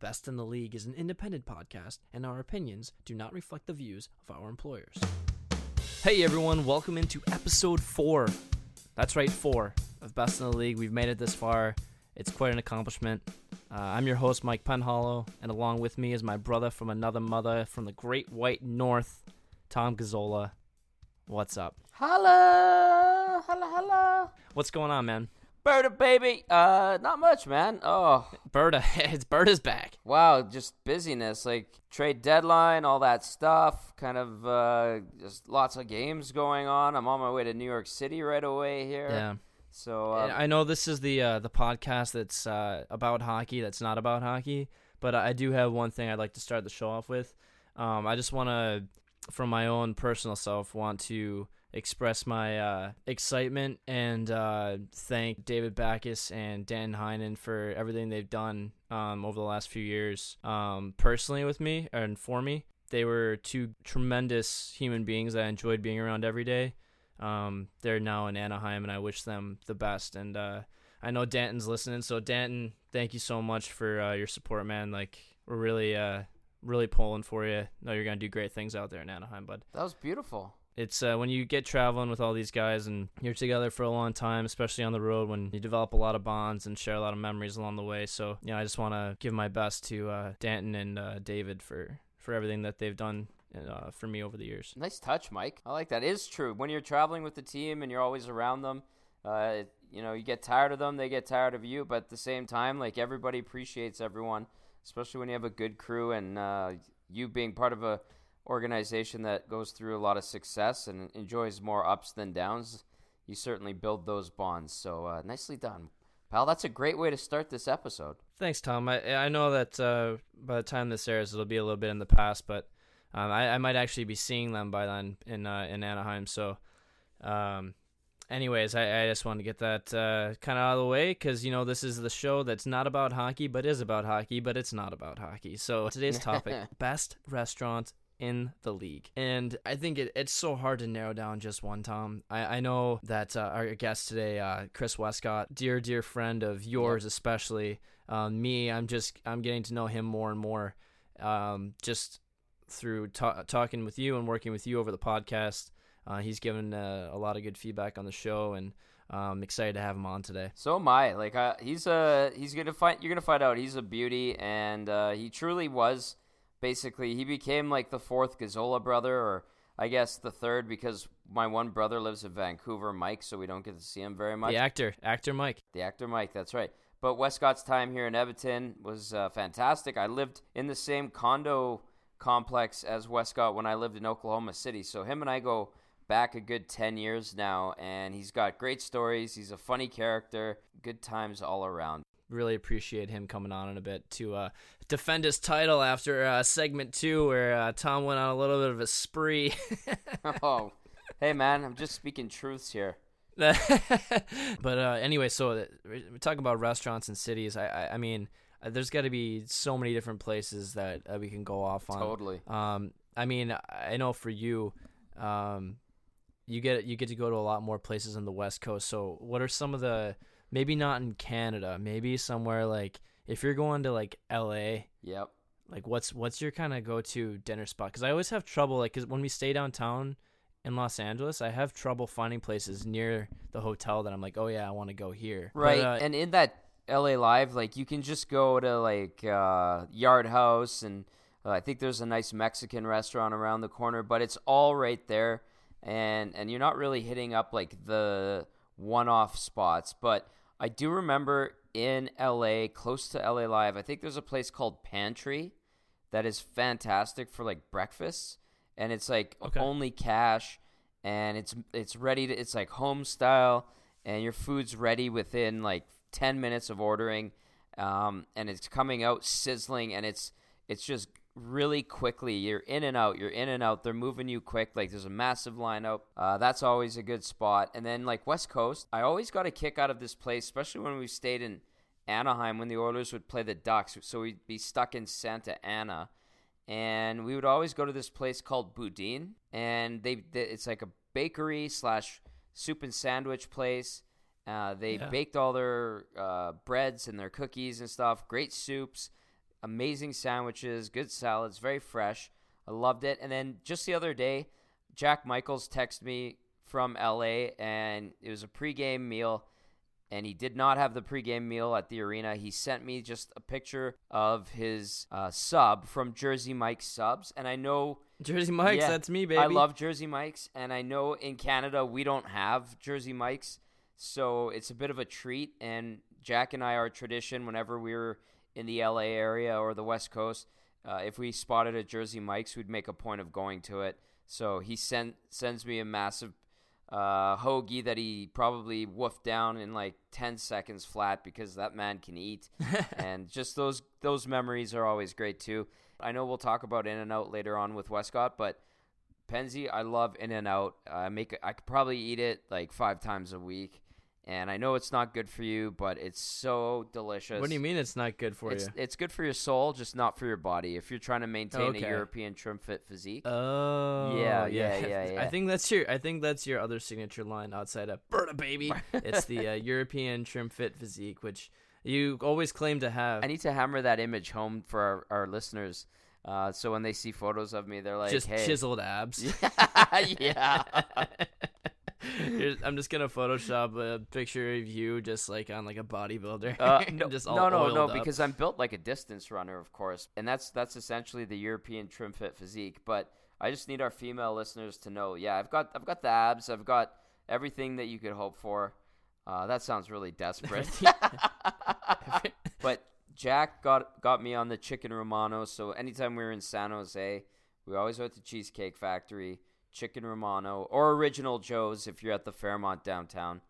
Best in the League is an independent podcast, and our opinions do not reflect the views of our employers. Hey everyone, welcome into episode four. That's right, four of Best in the League. We've made it this far. It's quite an accomplishment. Uh, I'm your host, Mike Penhollow, and along with me is my brother from another mother from the Great White North, Tom Gazzola. What's up? Hello, hello, hello. What's going on, man? Berta, baby. Uh, not much, man. Oh, Berta, it's Berta's back. wow, just busyness, like trade deadline, all that stuff. Kind of, uh, just lots of games going on. I'm on my way to New York City right away here. Yeah. So, uh, I know this is the uh, the podcast that's uh, about hockey. That's not about hockey, but I do have one thing I'd like to start the show off with. Um, I just want to, from my own personal self, want to express my uh, excitement and uh, thank David Backes and Dan Heinen for everything they've done um, over the last few years, um, personally with me and for me. They were two tremendous human beings I enjoyed being around every day. Um, they're now in Anaheim, and I wish them the best. And uh, I know Danton's listening, so Danton, thank you so much for uh, your support, man. Like we're really, uh, really pulling for you. Know you're gonna do great things out there in Anaheim, bud. that was beautiful. It's uh, when you get traveling with all these guys and you're together for a long time, especially on the road, when you develop a lot of bonds and share a lot of memories along the way. So, you know, I just want to give my best to uh, Danton and uh, David for for everything that they've done uh, for me over the years. Nice touch, Mike. I like that. It is true. When you're traveling with the team and you're always around them, uh, you know, you get tired of them, they get tired of you. But at the same time, like everybody appreciates everyone, especially when you have a good crew and uh, you being part of a organization that goes through a lot of success and enjoys more ups than downs. You certainly build those bonds. So uh, nicely done, pal. That's a great way to start this episode. Thanks, Tom. I I know that uh, by the time this airs, it'll be a little bit in the past, but um, I, I might actually be seeing them by then in uh, in Anaheim. So, um, anyways, I, I just wanted to get that uh, kind of out of the way because you know this is the show that's not about hockey, but is about hockey, but it's not about hockey. So today's topic: best restaurant in the league. And I think it, it's so hard to narrow down just one, Tom. I, I know that uh, our guest today, uh, Chris Wescott, dear, dear friend of yours, especially. Um, me, I'm just, I'm getting to know him more and more um, just through ta- talking with you and working with you over the podcast. Uh, he's given uh, a lot of good feedback on the show, and I'm excited to have him on today. So am I. Like uh, he's a he's gonna find you're gonna find out he's a beauty, and uh, he truly was. Basically, he became like the fourth Gazzola brother, or I guess the third, because my one brother lives in Vancouver, Mike, so we don't get to see him very much. The actor, actor Mike. The actor Mike, that's right. But Wescott's time here in Edmonton was uh, fantastic. I lived in the same condo complex as Wescott when I lived in Oklahoma City. So him and I go back a good 10 years now, and he's got great stories. He's a funny character. Good times all around. Really appreciate him coming on in a bit to uh, defend his title after uh, segment two, where uh, Tom went on a little bit of a spree. oh, hey, man, I'm just speaking truths here. but uh, anyway, so th- we're talking about restaurants and cities. I, I, I mean, uh, there's got to be so many different places that uh, we can go off on. Totally. Um, I mean, I know for you, um, you get you get to go to a lot more places on the West Coast. So, what are some of the maybe not in Canada, maybe somewhere like if you're going to like L.A. Yep. Like, what's what's your kind of go to dinner spot? Because I always have trouble, like, cause when we stay downtown in Los Angeles, I have trouble finding places near the hotel that I'm like, oh yeah, I want to go here. But, Right. uh, and in that LA Live, like you can just go to like uh, Yard House, and uh, I think there's a nice Mexican restaurant around the corner, but it's all right there, and and you're not really hitting up like the one-off spots. But I do remember in LA, close to LA Live, I think there's a place called Pantry that is fantastic for like breakfast, and it's like Okay. only cash, and it's it's ready to it's like home style, and your food's ready within like ten minutes of ordering, um, and it's coming out sizzling, and it's it's just really quickly. You're in and out. You're in and out. They're moving you quick. Like there's a massive lineup. Uh, that's always a good spot. And then like West Coast, I always got a kick out of this place, especially when we stayed in Anaheim when the Oilers would play the Ducks. So we'd be stuck in Santa Ana, and we would always go to this place called Boudin, and they, it's like a bakery slash soup and sandwich place. Uh, they Yeah. baked all their uh, breads and their cookies and stuff. Great soups. Amazing sandwiches, good salads, very fresh. I loved it. And then just the other day, Jack Michaels texted me from LA, and it was a pregame meal. And he did not have the pregame meal at the arena. He sent me just a picture of his uh, sub from Jersey Mike's subs. And I know Jersey Mike's, Yeah, that's me, baby. I love Jersey Mike's, and I know in Canada we don't have Jersey Mike's, so it's a bit of a treat. And Jack and I, our tradition, whenever we were in the LA area or the West Coast, uh, if we spotted a Jersey Mike's, we'd make a point of going to it. So he sent sends me a massive uh, hoagie that he probably woofed down in like 10 seconds flat because that man can eat. and just those those memories are always great too. I know we'll talk about In and Out later on with Wescott, but Penzi, I love In and Out. I make I could probably eat it like five times a week, and I know it's not good for you, but it's so delicious. What do you mean it's not good for it's, you? It's good for your soul, just not for your body. If you're trying to maintain Okay. a European trim fit physique, Oh Yeah, yeah, yeah, yeah. I think that's your I think that's your other signature line outside of Berta baby. it's the uh, European trim fit physique, which you always claim to have. I need to hammer that image home for our, our listeners. Uh, so when they see photos of me, they're like, just "Hey, chiseled abs. yeah." I'm just gonna Photoshop a picture of you just like on like a bodybuilder. Uh, no, no, no, no, up. because I'm built like a distance runner, of course, and that's that's essentially the European trim fit physique. But I just need our female listeners to know, yeah, I've got I've got the abs, I've got everything that you could hope for. Uh, that sounds really desperate. but Jack got got me on the chicken romano. So anytime we were in San Jose, we always went to Cheesecake Factory, chicken romano, or Original Joe's if you're at the Fairmont downtown.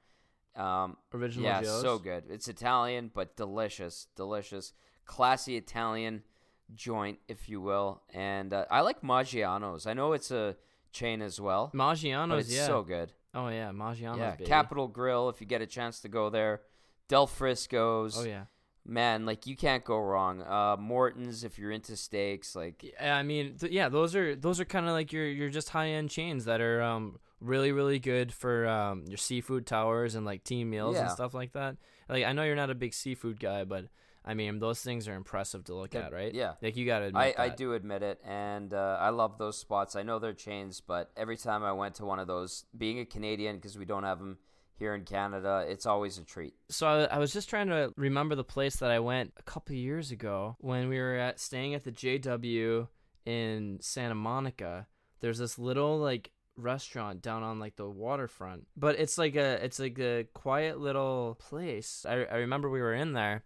Um, Original yeah, Joe's? so good. It's Italian, but delicious, delicious, classy Italian joint, if you will. And uh, I like Maggiano's. I know it's a chain as well, Maggiano's, it's yeah. so good. oh yeah, Maggiano's. yeah, baby. Capital Grille. If you get a chance to go there, Del Frisco's. Oh yeah. Man, like you can't go wrong. Uh, Morton's if you're into steaks, like I mean, th- yeah, those are those are kind of like your your just high end chains that are um really really good for um your seafood towers and like team meals and stuff like that. Like I know you're not a big seafood guy, but I mean those things are impressive to look They're- at, right? yeah. Like you gotta admit I, I do admit it, and uh, I love those spots. I know they're chains, but every time I went to one of those, being a Canadian, because we don't have them here in Canada, it's always a treat. So I, I was just trying to remember the place that I went a couple years ago when we were at staying at the JW in Santa Monica. There's this little like restaurant down on like the waterfront, but it's like a it's like a quiet little place. I, I remember we were in there,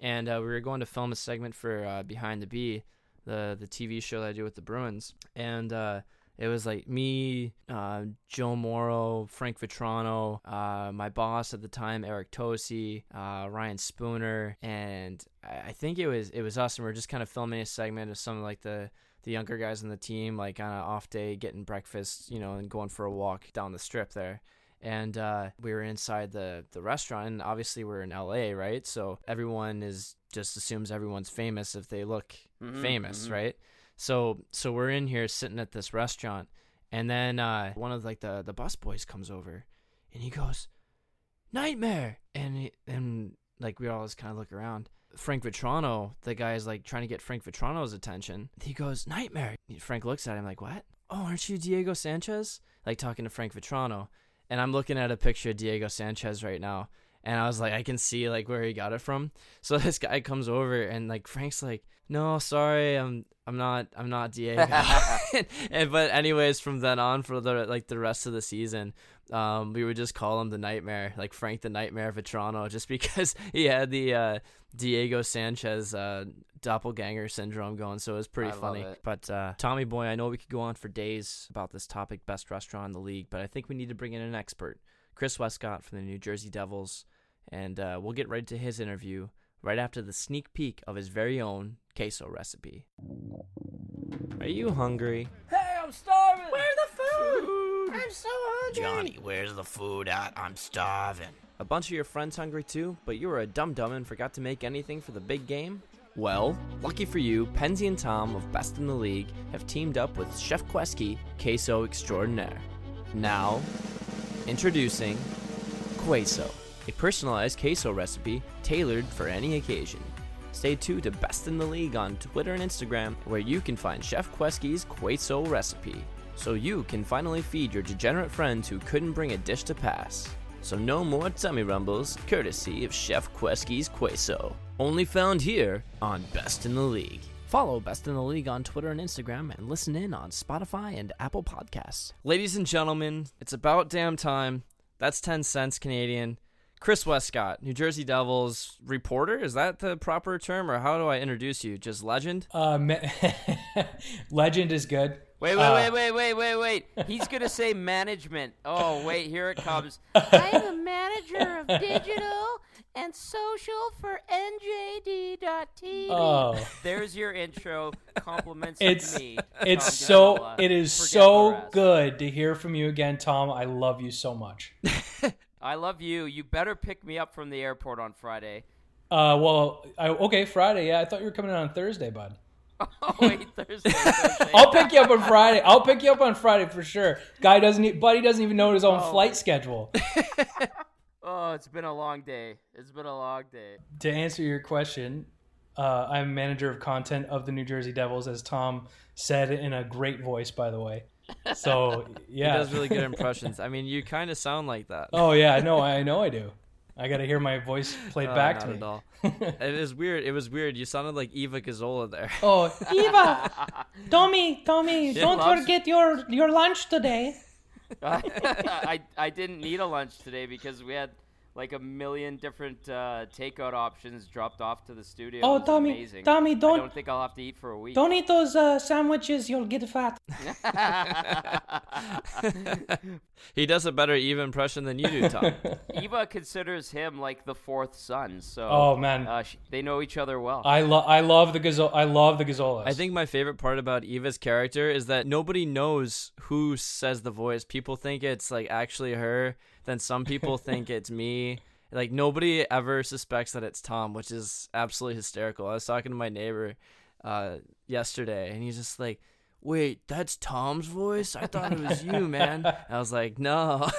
and uh, we were going to film a segment for uh, Behind the Bee, the the TV show that I do with the Bruins, and. uh it was like me, uh, Joe Morrow, Frank Vatrano, uh, my boss at the time, Eric Tosi, uh, Ryan Spooner, and I think it was it was us, and we are just kind of filming a segment of some of like the the younger guys on the team, like on an off day, getting breakfast, you know, and going for a walk down the strip there. And uh, we were inside the the restaurant, and obviously we're in LA, right? So everyone is just assumes everyone's famous if they look Mhm, famous, mhm. right? So so we're in here sitting at this restaurant, and then uh, one of like the the bus boys comes over, and he goes, "Nightmare!" And he, and like we all just kind of look around. Frank Vatrano, the guy is like trying to get Frank Vatrano's attention. He goes, "Nightmare!" Frank looks at him like, "What? Oh, aren't you Diego Sanchez?" Like talking to Frank Vatrano, and I'm looking at a picture of Diego Sanchez right now. And I was like, I can see like where he got it from. So this guy comes over and like Frank's like, no, sorry, I'm I'm not I'm not Diego. and, but anyways, from then on for the like the rest of the season, um, we would just call him the Nightmare, like Frank the Nightmare of Toronto, just because he had the uh, Diego Sanchez uh, doppelganger syndrome going. So it was pretty I funny. But uh, Tommy Boy, I know we could go on for days about this topic, best restaurant in the league, but I think we need to bring in an expert, Chris Wescott from the New Jersey Devils, and uh, we'll get right to his interview right after the sneak peek of his very own queso recipe. Are you hungry? Hey, I'm starving. Where's the food? I'm so hungry. Johnny, where's the food at? I'm starving. A bunch of your friends hungry too, but you were a dum dum and forgot to make anything for the big game? Well, lucky for you, Penzi and Tom of Best in the League have teamed up with Chef Quesky Queso Extraordinaire. Now, introducing Queso, a personalized queso recipe tailored for any occasion. Stay tuned to Best in the League on Twitter and Instagram, where you can find Chef Quesky's queso recipe, so you can finally feed your degenerate friends who couldn't bring a dish to pass. So no more tummy rumbles, courtesy of Chef Quesky's queso. Only found here on Best in the League. Follow Best in the League on Twitter and Instagram and listen in on Spotify and Apple Podcasts. Ladies and gentlemen, it's about damn time. That's 10 cents Canadian. Chris Wescott, New Jersey Devils reporter. Is that the proper term, or how do I introduce you? Just legend? Uh, me- legend is good. Wait, wait, Uh, wait, wait, wait, wait, wait. He's gonna say management. Oh, wait, here it comes. I'm a manager of digital and social for NJD.TV. Oh, There's your intro. Compliments it's of me. it's Tom so Gazzola. it is Forget so good to hear from you again, Tom. I love you so much. I love you. You better pick me up from the airport on Friday. Uh, well, I, okay, Friday. Yeah, I thought you were coming in on Thursday, bud. Oh wait, Thursday. Thursday. I'll pick you up on Friday. I'll pick you up on Friday for sure. Guy doesn't, buddy doesn't even know his own Oh. flight schedule. Oh, it's been a long day. It's been a long day. to answer your question, uh, I'm manager of content of the New Jersey Devils, as Tom said in a great voice, by the way. So yeah, He does really good impressions. I mean, you kind of sound like that. oh yeah, no, I know I do. I got to hear my voice played Uh, back to me. at all. it is weird. It was weird. You sounded like Eva Gazzola there. Oh, Eva, Tommy, Tommy, She don't loves- forget your your lunch today. I I didn't need a lunch today because we had like a million different uh, takeout options dropped off to the studio. Oh, Tommy, amazing. Tommy, don't- I don't think I'll have to eat for a week. Don't eat those uh, sandwiches; you'll get fat. he does a better Eva impression than you do, Tom. Eva considers him like the fourth son, so Oh man, uh, sh- they know each other well. I love I love the gazelle. I love the Gazzolas. I think my favorite part about Eva's character is that nobody knows who says the voice. People think it's like actually her. Then some people think it's me. Like nobody ever suspects that it's Tom, which is absolutely hysterical. I was talking to my neighbor uh, yesterday, and he's just like, "Wait, that's Tom's voice? I thought it was you, man." I was like, "No."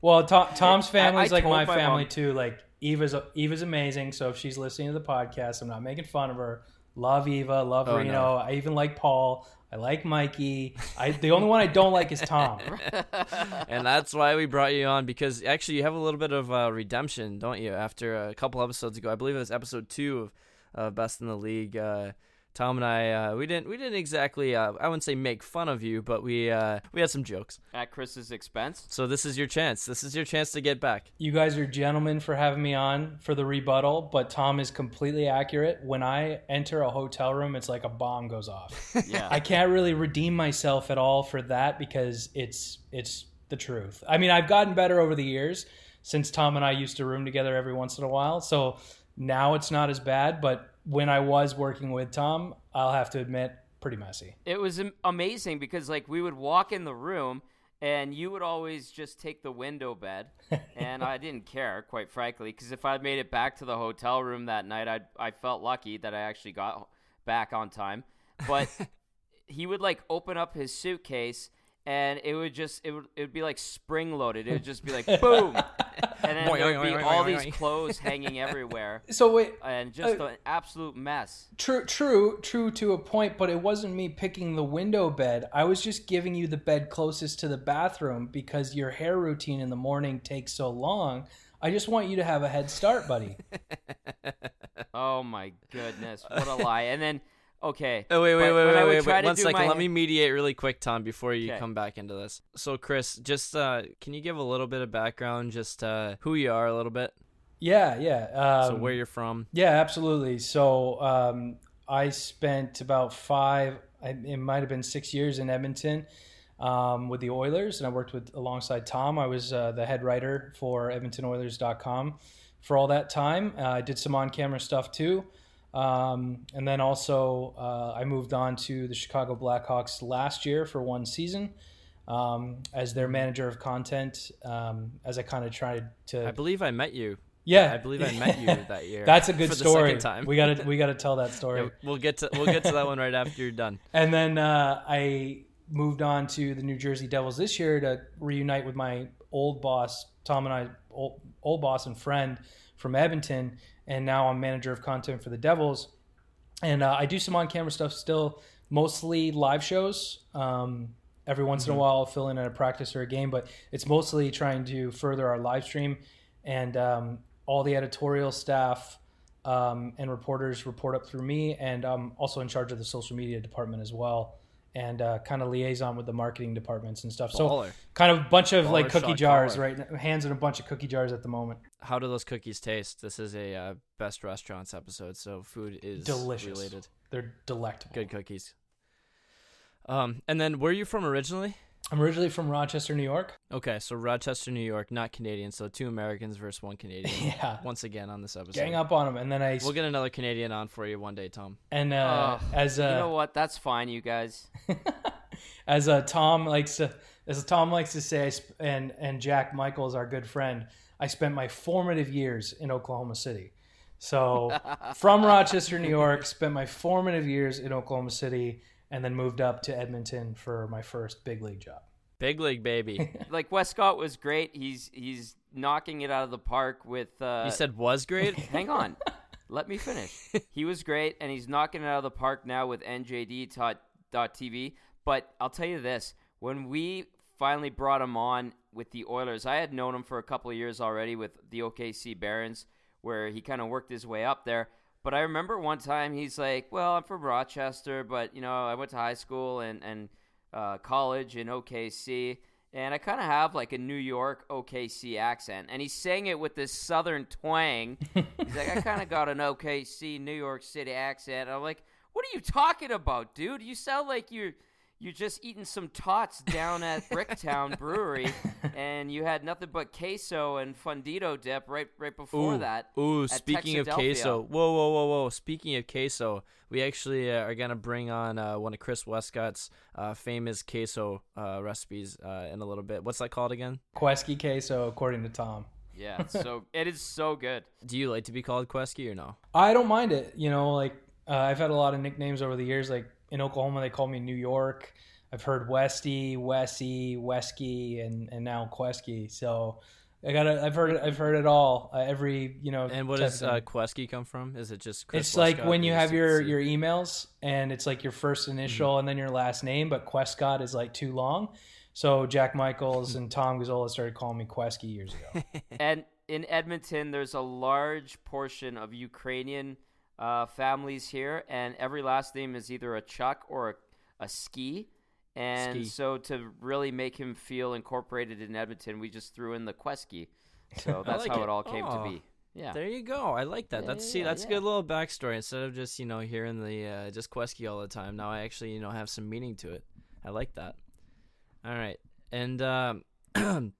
Well, Tom, Tom's I- family's I like my my family mom- too. Like Eva's Eva's amazing. So if she's listening to the podcast, I'm not making fun of her. Love Eva, love Oh, Reno. no. I even like Paul. I like Mikey. I the only one I don't like is Tom. and that's why we brought you on because actually you have a little bit of uh, redemption, don't you? After a couple episodes ago, I believe it was episode two of uh, Best in the League. Uh, Tom and I, uh, we didn't, we didn't exactly, uh, I wouldn't say make fun of you, but we, uh, we had some jokes. At Chris's expense. So this is your chance. This is your chance to get back. You guys are gentlemen for having me on for the rebuttal, but Tom is completely accurate. When I enter a hotel room, it's like a bomb goes off. Yeah. I can't really redeem myself at all for that because it's it's the truth. I mean, I've gotten better over the years since Tom and I used to room together every once in a while. So now it's not as bad, but when I was working with Tom, I'll have to admit, pretty messy. it was amazing because like we would walk in the room and you would always just take the window bed and i didn't care quite frankly because if i made it back to the hotel room that night i i felt lucky that i actually got back on time but he would like open up his suitcase and it would just it would it would be like spring loaded it would just be like boom and then Boing, there would boing, be boing, all these clothes hanging everywhere So wait, and just Uh, an absolute mess True, true, true to a point, but it wasn't me picking the window bed. I was just giving you the bed closest to the bathroom because your hair routine in the morning takes so long. I just want you to have a head start, buddy. Oh my goodness, what a lie! And then, okay. Oh wait, wait, but wait, when wait, wait, try wait. to One do second. my- Let me mediate really quick, Tom, before you Okay. come back into this. So, Chris, just uh, can you give a little bit of background, just uh, who you are, a little bit, Yeah, yeah. Um, so where you're from? Yeah, absolutely. So um, I spent about five, I- it might have been six years in Edmonton um, with the Oilers, and I worked with alongside Tom. I was uh, the head writer for EdmontonOilers.com for all that time. Uh, I did some on-camera stuff too. Um, and then also, uh, I moved on to the Chicago Blackhawks last year for one season um, as their manager of content. Um, as I kind of tried to, I believe I met you. yeah, I believe I met you that year. That's a good story. time. We gotta we gotta tell that story. Yeah, we'll get to we'll get to that one right after you're done. And then uh, I moved on to the New Jersey Devils this year to reunite with my old boss, Tom and I, old, old boss and friend from Edmonton, and now I'm manager of content for the Devils. And uh, I do some on camera stuff still, mostly live shows. Um, every once in a while, I'll fill in at a practice or a game, but it's mostly trying to further our live stream. And um, all the editorial staff um, and reporters report up through me, and I'm also in charge of the social media department as well. And uh, kind of liaison with the marketing departments and stuff. So Baller. kind of a bunch of Baller like cookie jars caller. right hands in a bunch of cookie jars at the moment. How do those cookies taste? This is a uh, best restaurants episode, so food is Delicious. related. They're delectable. Good cookies. Um, and then where are you from originally? I'm originally from Rochester, New York. Okay, so Rochester, New York, not Canadian. So two Americans versus one Canadian. Yeah. Once again on this episode. Gang up on them, and then I We'll get another Canadian on for you one day, Tom. and uh, Oh, as uh, you know what? That's fine, you guys. as uh, Tom likes to as Tom likes to say, and and Jack Michaels, our good friend, I spent my formative years in Oklahoma City. So from Rochester, New York, spent my formative years in Oklahoma City, and then moved up to Edmonton for my first big league job. Big league baby. like Wescott was great. He's he's knocking it out of the park with. Uh, you said was great. Hang on. Let me finish. He was great, and he's knocking it out of the park now with NJD.TV. But I'll tell you this: when we finally brought him on with the Oilers, I had known him for a couple of years already with the OKC Barons, where he kind of worked his way up there. But I remember one time he's like, "Well, I'm from Rochester, but you know, I went to high school and and uh, college in OKC." And I kind of have like a New York OKC accent. And he's saying it with this southern twang. He's like, I kind of got an OKC New York City accent. I'm like, what are you talking about, dude? You sound like you're you're just eating some tots down at Bricktown Brewery, and you had nothing but queso and fundido dip right right before Ooh, that. Ooh, at speaking of queso, whoa, whoa, whoa, whoa! Speaking of queso, we actually uh, are gonna bring on uh, one of Chris Wescott's uh, famous queso uh, recipes uh, in a little bit. What's that called again? Quesky queso, according to Tom. Yeah, so it is so good. Do you like to be called Quesky or no? I don't mind it. You know, like uh, I've had a lot of nicknames over the years. Like in Oklahoma, they call me New York. I've heard Westy, Wessie, Wesky, and and now Quesky. So I got to I've heard it. I've heard it all. Uh, every you know. And what does of uh, thing. Quesky come from? Is it just Chris it's like when you have your see- your emails and it's like your first initial and then your last name, but Quescott is like too long. So Jack Michaels and Tom Gazzola started calling me Quesky years ago. And in Edmonton, there's a large portion of Ukrainian uh, families here, and every last name is either a Chuck or a, a Ski. And Ski. so, to really make him feel incorporated in Edmonton, we just threw in the Quesky. So that's like how it. it, all came Aw. to be. Yeah. There you go. I like that. Yeah, That's yeah, see, that's a yeah. good little backstory. Instead of just you know hearing the uh, just Quesky all the time, now I actually you know have some meaning to it. I like that. All right, and um,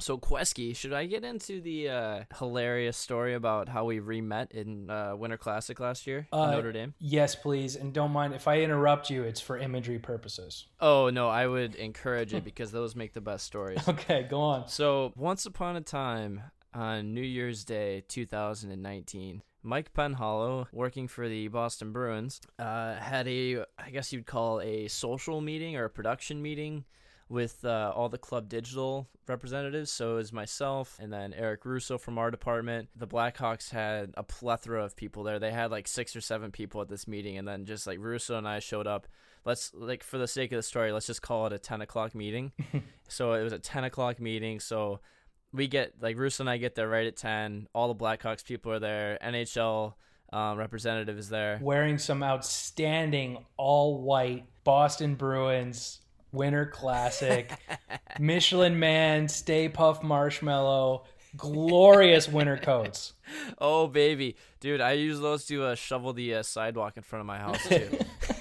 so Quesky, should I get into the uh, hilarious story about how we re-met in uh, Winter Classic last year in Uh, Notre Dame? yes, please, and don't mind if I interrupt you. It's for imagery purposes. Oh no, I would encourage it because those make the best stories. Okay, go on. So, once upon a time on New Year's Day 2019, Mike Penhollow, working for the Boston Bruins, uh, had a, I guess you'd call a social meeting or a production meeting with uh, all the club digital representatives. So it was myself and then Eric Russo from our department. The Blackhawks had a plethora of people there. They had like six or seven people at this meeting, and then just like Russo and I showed up. Let's like for the sake of the story, let's just call it a ten o'clock meeting. so it was a ten o'clock meeting. So we get like Russo and I get there right at ten. All the Blackhawks people are there. NHL um, representative is there. Wearing some outstanding all white Boston Bruins Winter Classic, Michelin Man, Stay Puft Marshmallow, glorious winter coats. Oh baby, dude, I use those to uh, shovel the uh, sidewalk in front of my house too.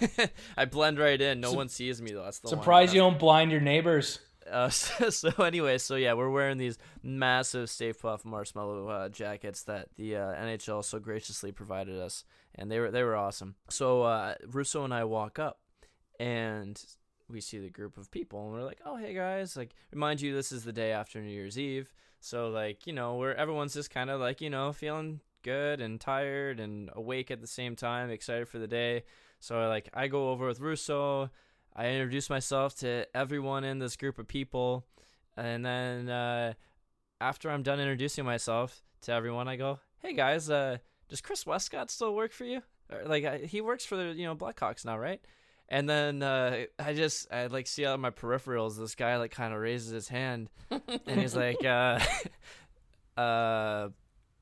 I blend right in. No one sees me though. That's the one. Surprised you don't blind your neighbors. Uh, so, so anyway, so yeah, we're wearing these massive Stay Puft Marshmallow uh, jackets that the uh, NHL so graciously provided us, and they were they were awesome. So uh, Russo and I walk up, and we see the group of people, and we're like, "Oh, hey guys!" Like, remind you, this is the day after New Year's Eve, so like, you know, we're everyone's just kind of like, you know, feeling good and tired and awake at the same time, excited for the day. So like, I go over with Russo. I introduce myself to everyone in this group of people, and then uh, after I'm done introducing myself to everyone, I go, "Hey guys, uh, does Chris Wescott still work for you? Or, like uh, he works for the you know Blackhawks now, right?" And then uh, I just I like see out of my peripherals this guy like kind of raises his hand and he's like, uh, uh,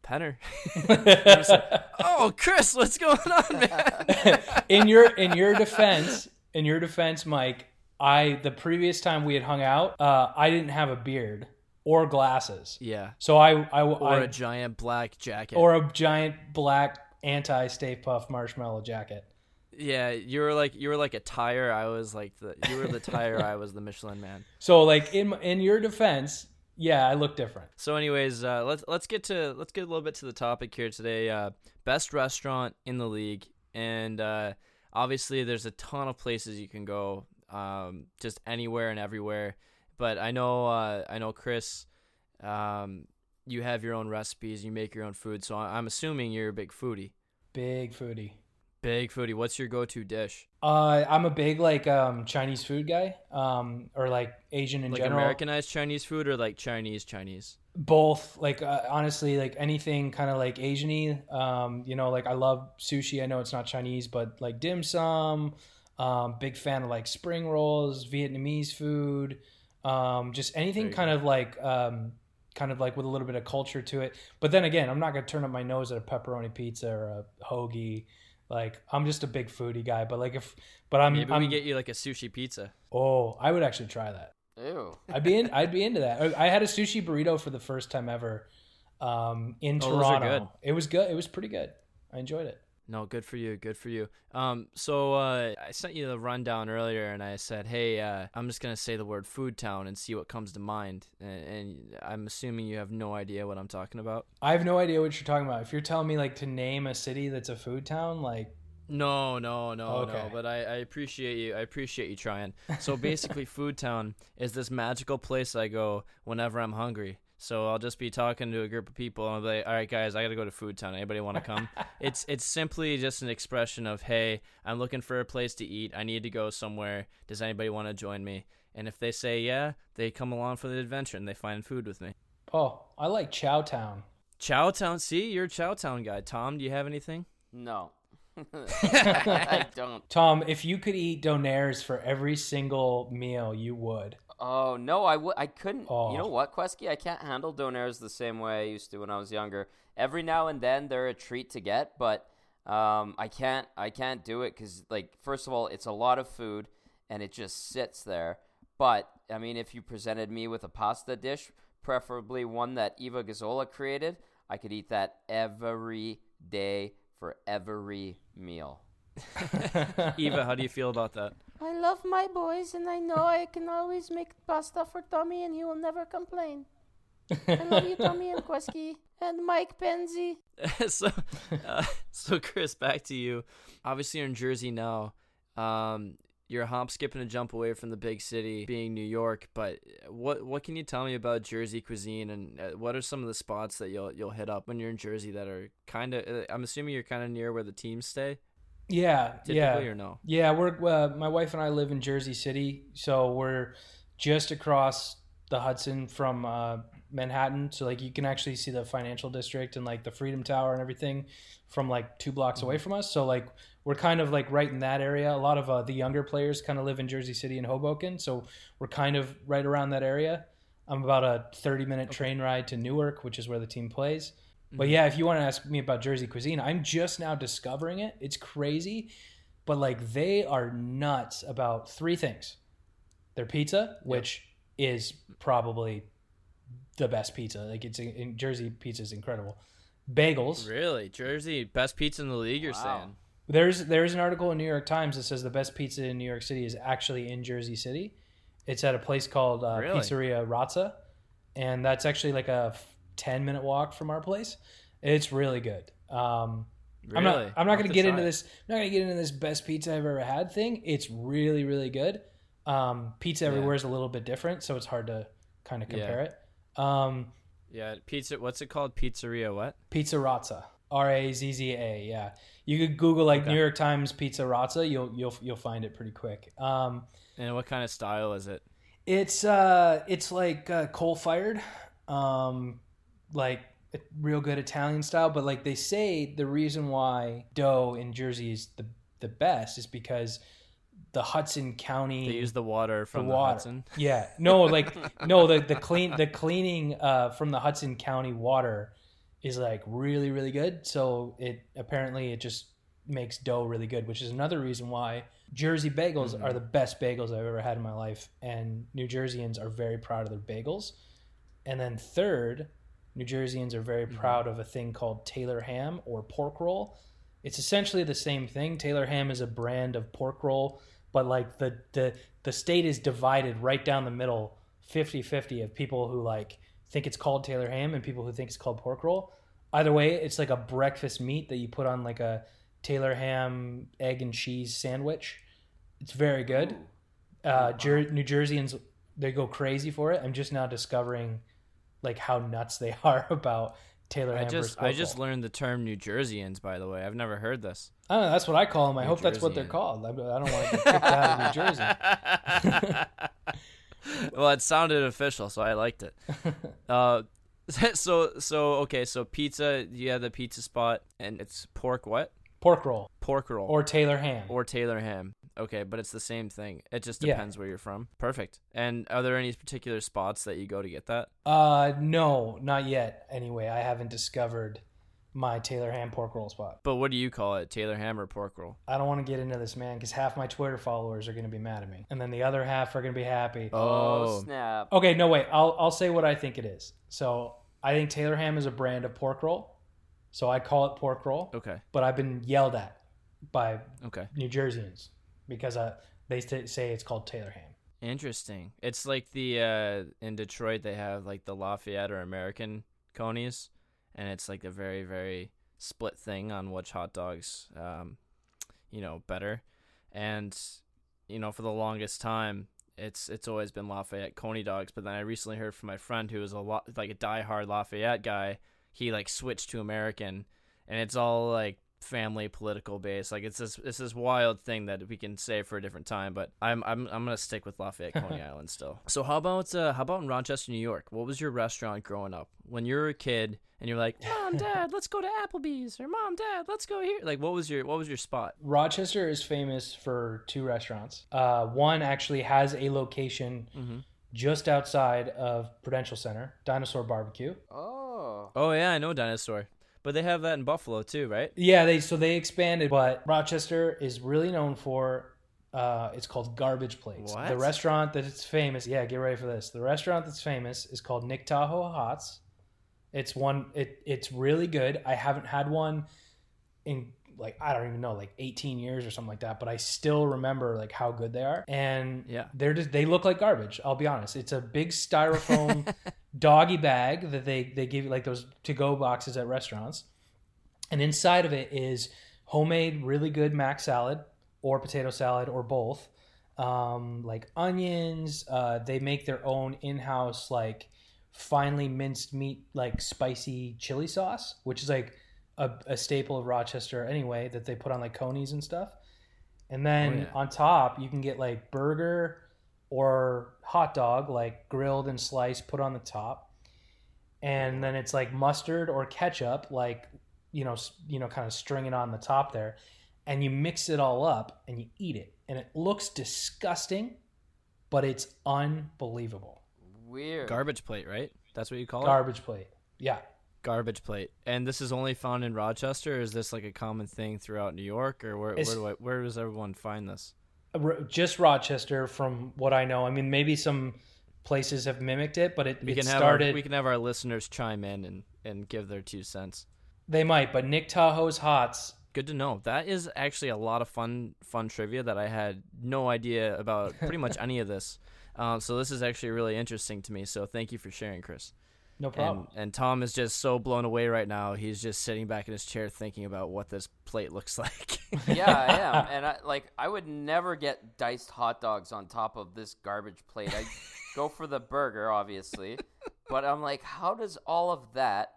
Penner. Like, oh, Chris, what's going on, man? in your in your defense, in your defense, Mike, I the previous time we had hung out, uh, I didn't have a beard or glasses, yeah. so I I, Or I a giant black jacket. or a giant black anti Stay Puft marshmallow jacket. Yeah, you were like you were like a tire. I was like the you were the tire. I was the Michelin man. So like in in your defense, yeah, I look different. So, anyways, uh, let's let's get to let's get a little bit to the topic here today. Uh, best restaurant in the league, and uh, obviously, there's a ton of places you can go, um, just anywhere and everywhere. But I know uh, I know Chris, um, you have your own recipes, you make your own food. So I'm assuming you're a big foodie. Big foodie. Big foodie. What's your go-to dish? Uh, I'm a big like um, Chinese food guy, um, or like Asian in Like general. Americanized Chinese food or like Chinese Chinese? both like uh, honestly like anything kind of like asian-y um you know like i love sushi i know it's not chinese but like dim sum um big fan of like spring rolls vietnamese food um just anything kind of like um kind of like with a little bit of culture to it but then again i'm not gonna turn up my nose at a pepperoni pizza or a hoagie like i'm just a big foodie guy but like if but i'm, Maybe I'm we get you like a sushi pizza. oh i would actually try that Ew. I'd be in. I'd be into that. I I had a sushi burrito for the first time ever um, in Oh, those are Toronto. good. It was good. It was pretty good. I enjoyed it. No, good for you. Good for you. Um, so uh, I sent you the rundown earlier, and I said, "Hey, uh, I'm just gonna say the word Food Town and see what comes to mind." And, and I'm assuming you have no idea what I'm talking about. I have no idea what you're talking about. If you're telling me like to name a city that's a food town, like No, no, no, no. Okay. But I, I appreciate you. I appreciate you trying. So basically, Food Town is this magical place I go whenever I'm hungry. So I'll just be talking to a group of people, and I'll be like, "All right, guys, I got to go to Food Town. Anybody want to come?" it's it's simply just an expression of, "Hey, I'm looking for a place to eat. I need to go somewhere. Does anybody want to join me?" And if they say yeah, they come along for the adventure and they find food with me. oh, I like Chow Town. Chowtown. See, you're a Chowtown guy. Tom, do you have anything? No. I don't. Tom, if you could eat donaires for every single meal, you would. Oh no, I would. I couldn't. Oh. You know what, Quesky? I can't handle donaires the same way I used to when I was younger. Every now and then they're a treat to get, but um, I can't. I can't do it because, like, first of all, it's a lot of food and it just sits there. But I mean, if you presented me with a pasta dish, preferably one that Eva Gazzola created, I could eat that every day for every meal. Eva, how do you feel about that? I love my boys, and I know I can always make pasta for Tommy, and he will never complain. I love you, Tommy and Quesky, and Mike Penzi. so, uh, so Chris, back to you. Obviously, you're in Jersey now. Um, you're a hop, skip, and a jump away from the big city, being New York. But what what can you tell me about Jersey cuisine, and uh, what are some of the spots that you'll you'll hit up when you're in Jersey that are kind of? Uh, I'm assuming you're kind of near where the teams stay, Yeah, typically, yeah. or no? Yeah, we're uh, my wife and I live in Jersey City, so we're just across the Hudson from uh, Manhattan. So like you can actually see the financial district and like the Freedom Tower and everything from like two blocks away from us. So like we're kind of like right in that area. A lot of uh, the younger players kind of live in Jersey City and Hoboken, so we're kind of right around that area. I'm about a 30 minute train ride to Newark, which is where the team plays. But yeah, if you want to ask me about Jersey cuisine, I'm just now discovering it. It's crazy, but like they are nuts about three things: their pizza, which is probably the best pizza. Like it's in Jersey pizza is incredible. Bagels. Really, Jersey, best pizza in the league. You're Wow. saying? There's there's an article in New York Times that says the best pizza in New York City is actually in Jersey City. It's at a place called uh, Really? Pizzeria Razza, and that's actually like a f- ten minute walk from our place. It's really good. Um, Really? I'm not. I'm not going to get into this. I'm not going to get into this best pizza I've ever had thing. It's really, really good. Um, pizza Yeah. everywhere is a little bit different, so it's hard to kind of Yeah. compare it. Um, Yeah, pizza. What's it called? Pizzeria. What? pizza Razza, R A Z Z A. Yeah, you could Google like Okay. New York Times Pizza Razza. You'll you'll you'll find it pretty quick. Um, And what kind of style is it? it's uh, it's like uh, coal fired, um, like a real good Italian style, but like they say the reason why dough in Jersey is the the best is because the Hudson County They use the water from the, water. Hudson. Yeah. No, like no, the the clean the cleaning uh, from the Hudson County water is like really really good. So it apparently it just makes dough really good, which is another reason why Jersey bagels Mhm. are the best bagels I've ever had in my life, and New Jerseyans are very proud of their bagels. And then third, New Jerseyans are very Mhm. proud of a thing called Taylor ham or pork roll. It's essentially the same thing. Taylor ham is a brand of pork roll, but like the the the state is divided right down the middle 50-50 of people who like think it's called Taylor ham and people who think it's called pork roll. Either way, it's like a breakfast meat that you put on like a Taylor ham egg and cheese sandwich. It's very good. Uh, Jer- New Jerseyans they go crazy for it. I'm just now discovering like how nuts they are about Taylor I just I just learned the term New Jerseyans by the way. I've never heard this. I don't know, that's what I call them. I New hope that's what they're called. I, I don't want to get kicked out of New Jersey. well, it sounded official, so I liked it. Uh, so so okay, so pizza. You have the pizza spot, and it's pork what? Pork roll Pork roll or Taylor ham. or Taylor ham. Okay, but it's the same thing. It just Yeah. depends where you're from. Perfect. And are there any particular spots that you go to get that? Uh, no, not yet. Anyway, I haven't discovered my Taylor ham pork roll spot. But what do you call it? Taylor ham or pork roll? I don't want to get into this, man, because half my Twitter followers are going to be mad at me, and then the other half are going to be happy. Oh, Oh. snap! Okay, no wait. I'll I'll say what I think it is. So I think Taylor ham is a brand of pork roll, so I call it pork roll. Okay. But I've been yelled at by Okay. New Jerseyans because uh, they st- say it's called Taylor ham. Interesting. It's like the uh in Detroit they have like the Lafayette or American conies and it's like a very very split thing on which hot dogs um you know better. And you know for the longest time it's it's always been Lafayette coney dogs, but then I recently heard from my friend who is a lot like a diehard Lafayette guy, he like switched to American and it's all like family political base. Like it's this it's this wild thing that we can say for a different time, but I'm I'm I'm gonna stick with Lafayette Coney Island still. So how about uh, how about in Rochester, New York? What was your restaurant growing up when you were a kid and you're like, Mom, Dad, let's go to Applebee's, or Mom, Dad, let's go here. Like, what was your what was your spot? Rochester is famous for two restaurants. Uh, one actually has a location Mm-hmm. just outside of Prudential Center, Dinosaur Barbecue. Oh, Oh yeah, I know Dinosaur, but they have that in Buffalo too, right? Yeah, they so they expanded, but Rochester is really known for. Uh, it's called Garbage Plates. What? The restaurant that it's famous. Yeah, get ready for this. The restaurant that's famous is called Nick Tahou Hots. It's one. It it's really good. I haven't had one in like I don't even know like 18 years or something like that, but I still remember like how good they are. And Yeah. they're just they look like garbage. I'll be honest. It's a big styrofoam doggy bag that they they give you like those to go boxes at restaurants, and inside of it is homemade really good mac salad or potato salad or both. Um, like onions. Uh, they make their own in-house like finely minced meat like spicy chili sauce, which is like a, a staple of Rochester anyway that they put on like conies and stuff. And then Oh, yeah. on top, you can get like burger or hot dog, like grilled and sliced, put on the top. And then it's like mustard or ketchup, like you know, you know, kind of string it on the top there, and you mix it all up and you eat it, and it looks disgusting, but it's unbelievable. weird. Garbage plate, right? That's what you call it. Garbage plate, yeah. Garbage plate. And this is only found in Rochester. Or is this like a common thing throughout New York, or where where do I, where does everyone find this? Just Rochester, from what I know. I mean, maybe some places have mimicked it, but it, We it started. our, we can have our listeners chime in and, and give their two cents. They might, but Nick Tahou's Hots. Good to know. That is actually a lot of fun fun trivia that I had no idea about pretty much any of this. Um, so this is actually really interesting to me. So thank you for sharing, Chris. No problem. And, and Tom is just so blown away right now. He's just sitting back in his chair thinking about what this plate looks like. yeah, I am, and I like. I would never get diced hot dogs on top of this garbage plate. I go for the burger, obviously, but I'm like, how does all of that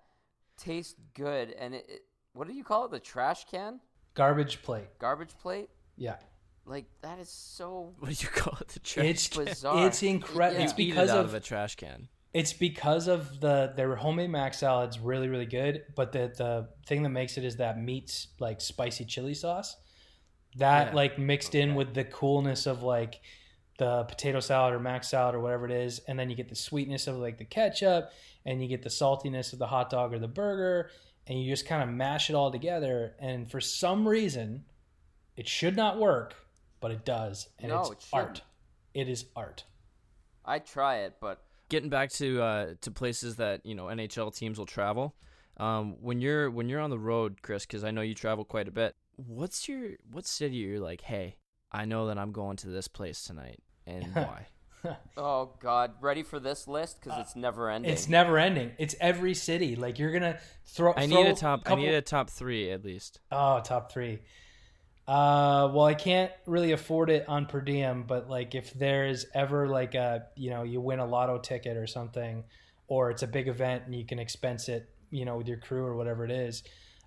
taste good? And it, it, what do you call it? The trash can, Garbage plate. garbage plate. Yeah. Like that is so what do you call it? The trash It's can. bizarre. it's incredible. Yeah. It's You eat because it out of, of a trash can. It's because of the their homemade mac salad's really really good, but the the thing that makes it is that meat's like spicy chili sauce. That Yeah. like mixed in Okay. with the coolness of like the potato salad or mac salad or whatever it is, and then you get the sweetness of like the ketchup, and you get the saltiness of the hot dog or the burger, and you just kind of mash it all together. And for some reason, it should not work, but it does, and No, it's it art. It is art. I try it, but Getting back to uh, to places that you know NHL teams will travel. Um, when you're when you're on the road, Chris, because I know you travel quite a bit. What's your what city you're like? Hey, I know that I'm going to this place tonight, and why? oh god, ready for this list because it's never ending. Uh, It's never ending. It's every city. Like you're gonna throw. I throw need a top. couple- I need a top three at least. Oh, top three. Uh, well, I can't really afford it on per diem, but like if there's ever like a you know you win a lotto ticket or something, or it's a big event and you can expense it, you know, with your crew or whatever it is.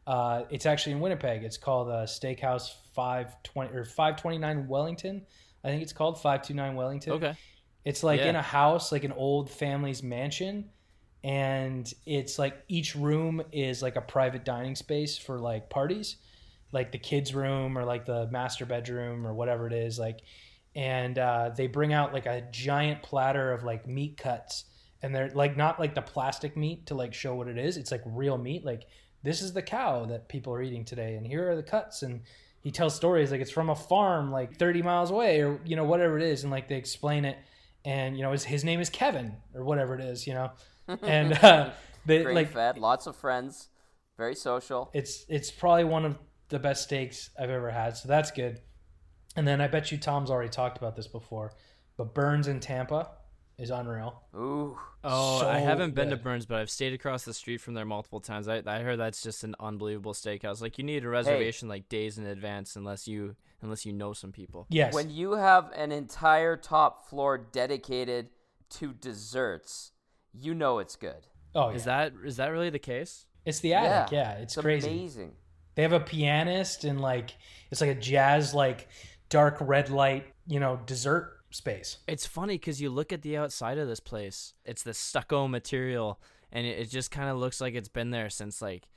Uh, it's actually in Winnipeg. It's called uh, Steakhouse Five Twenty or Five Twenty Nine Wellington. I think it's called Five Two Nine Wellington. Okay. It's like Yeah. in a house, like an old family's mansion, and it's like each room is like a private dining space for like parties, like the kids' room or like the master bedroom or whatever it is. Like, and uh, they bring out like a giant platter of like meat cuts, and they're like not like the plastic meat to like show what it is. It's like real meat. Like this is the cow that people are eating today, and here are the cuts and he tells stories like it's from a farm like 30 miles away or you know whatever it is and like they explain it and you know his, his name is kevin or whatever it is you know and uh they Great like fed, lots of friends, very social. it's it's probably one of the best steaks i've ever had so that's good and then i bet you tom's already talked about this before but Bern's in tampa is unreal Ooh, Oh, So I haven't been to. Bern's, but I've stayed across the street from there multiple times. I, I heard that's just an unbelievable steakhouse. Like you need a reservation like days in advance, unless you unless you know some people. yes when you have an entire top floor dedicated to desserts, you know it's good. oh yeah. Is that is that really the case? it's the attic Yeah, yeah, it's, crazy amazing. They have a pianist and like it's like a jazz like dark red light, you know, dessert space. It's funny because you look at the outside of this place. It's the stucco material, and it, it just kind of looks like it's been there since like,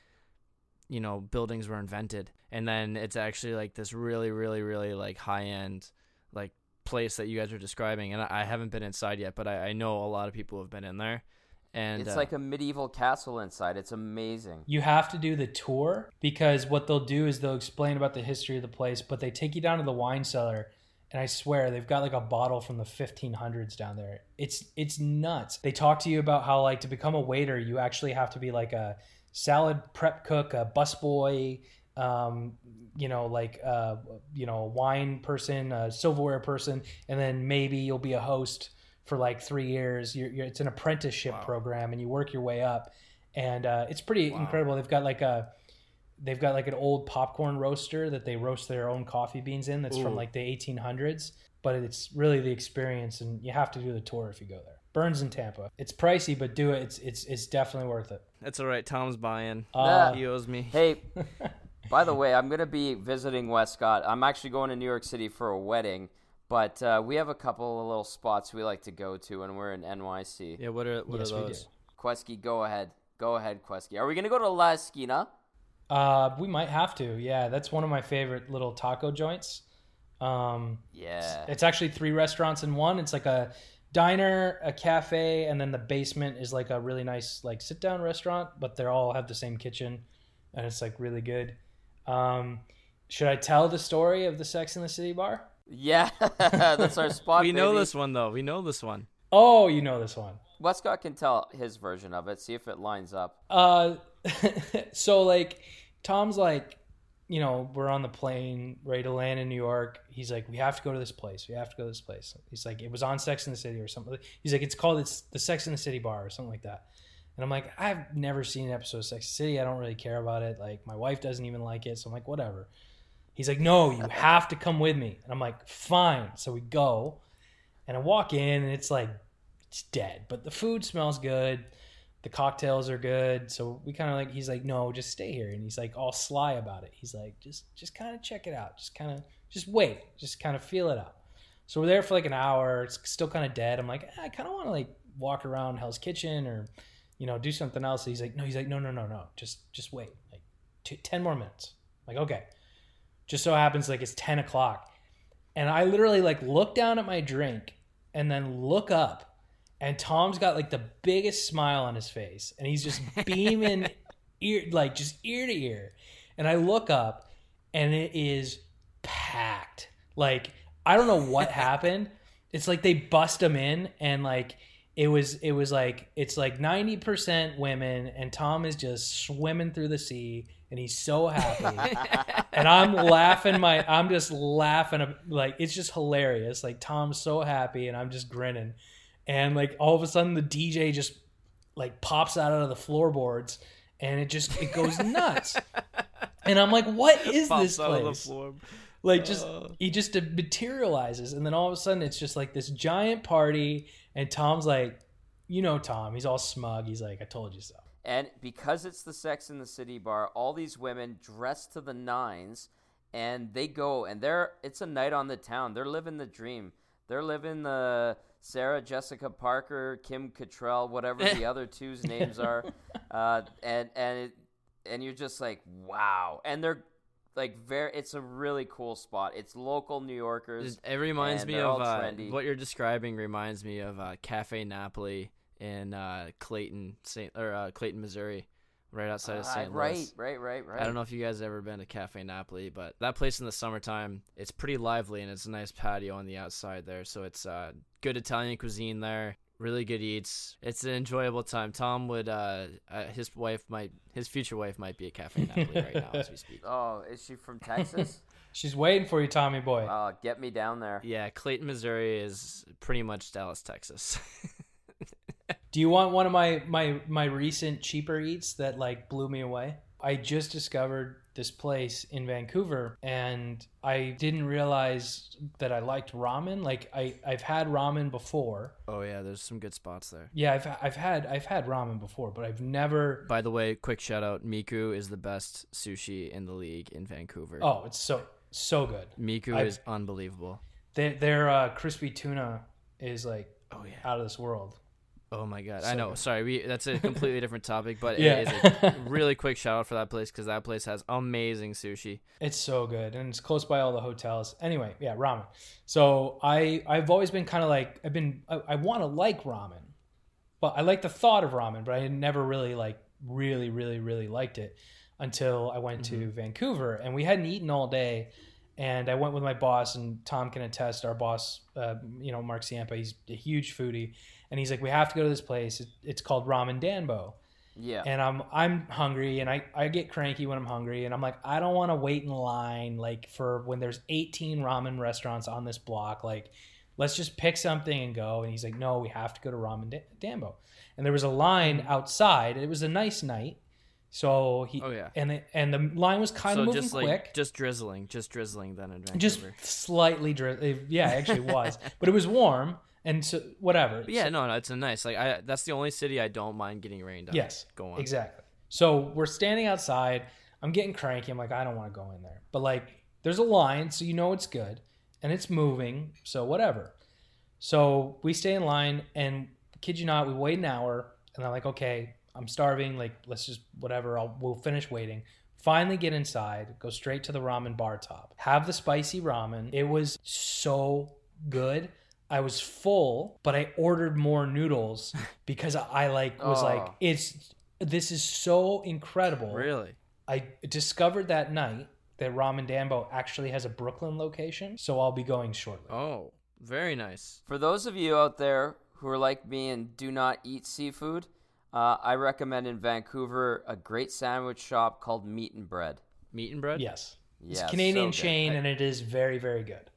you know, buildings were invented. And then it's actually like this really, really, really like high end, like place that you guys are describing. And I, I haven't been inside yet, but I, I know a lot of people have been in there. And it's uh, like a medieval castle inside. It's amazing. You have to do the tour because what they'll do is they'll explain about the history of the place, but they take you down to the wine cellar and I swear they've got like a bottle from the 1500s down there. It's it's nuts. They talk to you about how like to become a waiter, you actually have to be like a salad prep cook, a busboy, um, you know, like uh, you know, a wine person, a silverware person, and then maybe you'll be a host for like three years. You're, you're, it's an apprenticeship program, and you work your way up, and uh, it's pretty incredible. They've got like a they've got like an old popcorn roaster that they roast their own coffee beans in. That's from like the 1800s, but it's really the experience, and you have to do the tour if you go there. Bern's in Tampa. It's pricey, but do it. It's it's it's definitely worth it. that's all right. Tom's buying. Uh, he owes me. Hey, by the way, I'm going to be visiting Wescott. I'm actually going to New York City for a wedding, but uh, we have a couple of little spots we like to go to when we're in NYC. Yeah. What are what Yes, are do. those? Quesky, go ahead. Go ahead, Quesky. Are we going to go to La Esquina? Uh, we might have to. Yeah, that's one of my favorite little taco joints. Um, Yeah. It's actually three restaurants in one. It's like a diner, a cafe, and then the basement is like a really nice like sit down restaurant, but they all have the same kitchen, and it's like really good. Um, should I tell the story of the Sex in the City bar? Yeah, that's our spot. We know this one though. We know this one. Oh, you know this one. Wescott can tell his version of it. See if it lines up. Uh, so like, Tom's like, you know, we're on the plane ready to land in New York. He's like, we have to go to this place. We have to go to this place. He's like, it was on Sex in the City or something. He's like, it's called it's the Sex in the City bar or something like that. And I'm like, I've never seen an episode of Sex in the City. I don't really care about it. Like, my wife doesn't even like it. So I'm like, whatever. He's like, no, you have to come with me. And I'm like, fine. So we go, and I walk in, and it's like, it's dead, but the food smells good. The cocktails are good. So we kind of like he's like no just stay here. And he's like all sly about it. He's like just just kind of check it out. Just kind of just wait. Just kind of feel it out. So we're there for like an hour. It's still kind of dead. I'm like "Ah, i kind of want to like walk around Hell's Kitchen or, you know, do something else. He's like, no, he's like, no, no, no, no, just just wait, like two, 10 more minutes. I'm like, okay. Just so happens like it's 10 o'clock, and I literally like look down at my drink and then look up, and Tom's got like the biggest smile on his face, and he's just beaming, ear like just ear to ear, and I look up, and it is packed. Like I don't know what happened. It's like they bust him in and like it was it was like it's like 90% women and Tom is just swimming through the sea and he's so happy. and I'm laughing my I'm just laughing like it's just hilarious. Like Tom's so happy and I'm just grinning. And like all of a sudden the DJ just like pops out of the floorboards and it just it goes nuts. and I'm like, what is Pops this out of the place? like just Uh. he just materializes and then all of a sudden it's just like this giant party and tom's like you know tom he's all smug he's like i told you so And because it's the Sex in the City bar, all these women dress to the nines, and they go and they're it's a night on the town. They're living the dream. They're living the Sarah Jessica Parker, Kim Cattrall, whatever the other two's names are, uh, and and it, and you're just like wow. And they're like very. It's a really cool spot. It's local New Yorkers. It reminds me of uh, what you're describing. Reminds me of uh, Cafe Napoli in uh, Clayton, Saint or uh, Clayton, Missouri, right outside of Uh, St. right, Louis. right, right, right. I don't know if you guys have ever been to Cafe Napoli, but that place in the summertime, it's pretty lively and it's a nice patio on the outside there. So it's uh, good Italian cuisine there, really good eats. It's an enjoyable time. Tom would, uh, uh, his wife might, his future wife might be at Cafe Napoli right now as we speak. Oh, is she from Texas? she's waiting for you tommy boy uh, get me down there. Yeah, Clayton, Missouri is pretty much Dallas, Texas. do you want one of my my my recent cheaper eats that like blew me away i just discovered this place in vancouver and i didn't realize that i liked ramen like i i've had ramen before oh yeah, there's some good spots there. yeah i've i've had i've had ramen before but i've never By the way, quick shout out, Miku is the best sushi in the league in Vancouver. oh it's so so good Miku I've- is unbelievable. Their, their uh, crispy tuna is like Oh yeah. out of this world. Oh my god, So I know. Sorry, we that's a completely different topic, but Yeah. it is a really quick shout out for that place because that place has amazing sushi. It's so good, and it's close by all the hotels. Anyway, yeah, ramen. So I I've always been kind of like I've been I, I want to like ramen, but I like the thought of ramen, but I had never really like really really really liked it until I went to Vancouver, and we hadn't eaten all day. And I went with my boss, and Tom can attest. Our boss, uh, you know, Mark Ciampa, he's a huge foodie, and he's like, "We have to go to this place. It's called Ramen Danbo." Yeah. and I'm I'm hungry and I, I get cranky when I'm hungry and I'm like I don't want to wait in line like for when there's 18 ramen restaurants on this block like let's just pick something and go and he's like no we have to go to ramen Da- Danbo and there was a line outside it was a nice night so he Oh, yeah. and the, and the line was kind so of moving just like quick just drizzling, just drizzling then in Vancouver. just slightly drizzling. yeah actually it was but it was warm and so whatever But yeah, no, no, it's a nice. Like I, that's the only city I don't mind getting rained on. Yes. go on. Exactly. So we're standing outside. I'm getting cranky. I'm like, I don't want to go in there. But like, there's a line, so you know it's good, and it's moving. So whatever. So we stay in line, and kid you not, we wait an hour, and I'm like, okay, I'm starving. Like, let's just whatever. I'll we'll finish waiting. Finally get inside, go straight to the ramen bar top. Have the spicy ramen. It was so good. I was full, but I ordered more noodles because I like was like Oh. it's this is so incredible. Really? I discovered that night that Ramen Danbo actually has a Brooklyn location, so I'll be going shortly. Oh, very nice. For those of you out there who are like me and do not eat seafood, uh, I recommend in Vancouver a great sandwich shop called Meat and Bread. Meat and bread. Yes. It's Yeah, a Canadian so good. chain and it is very very good.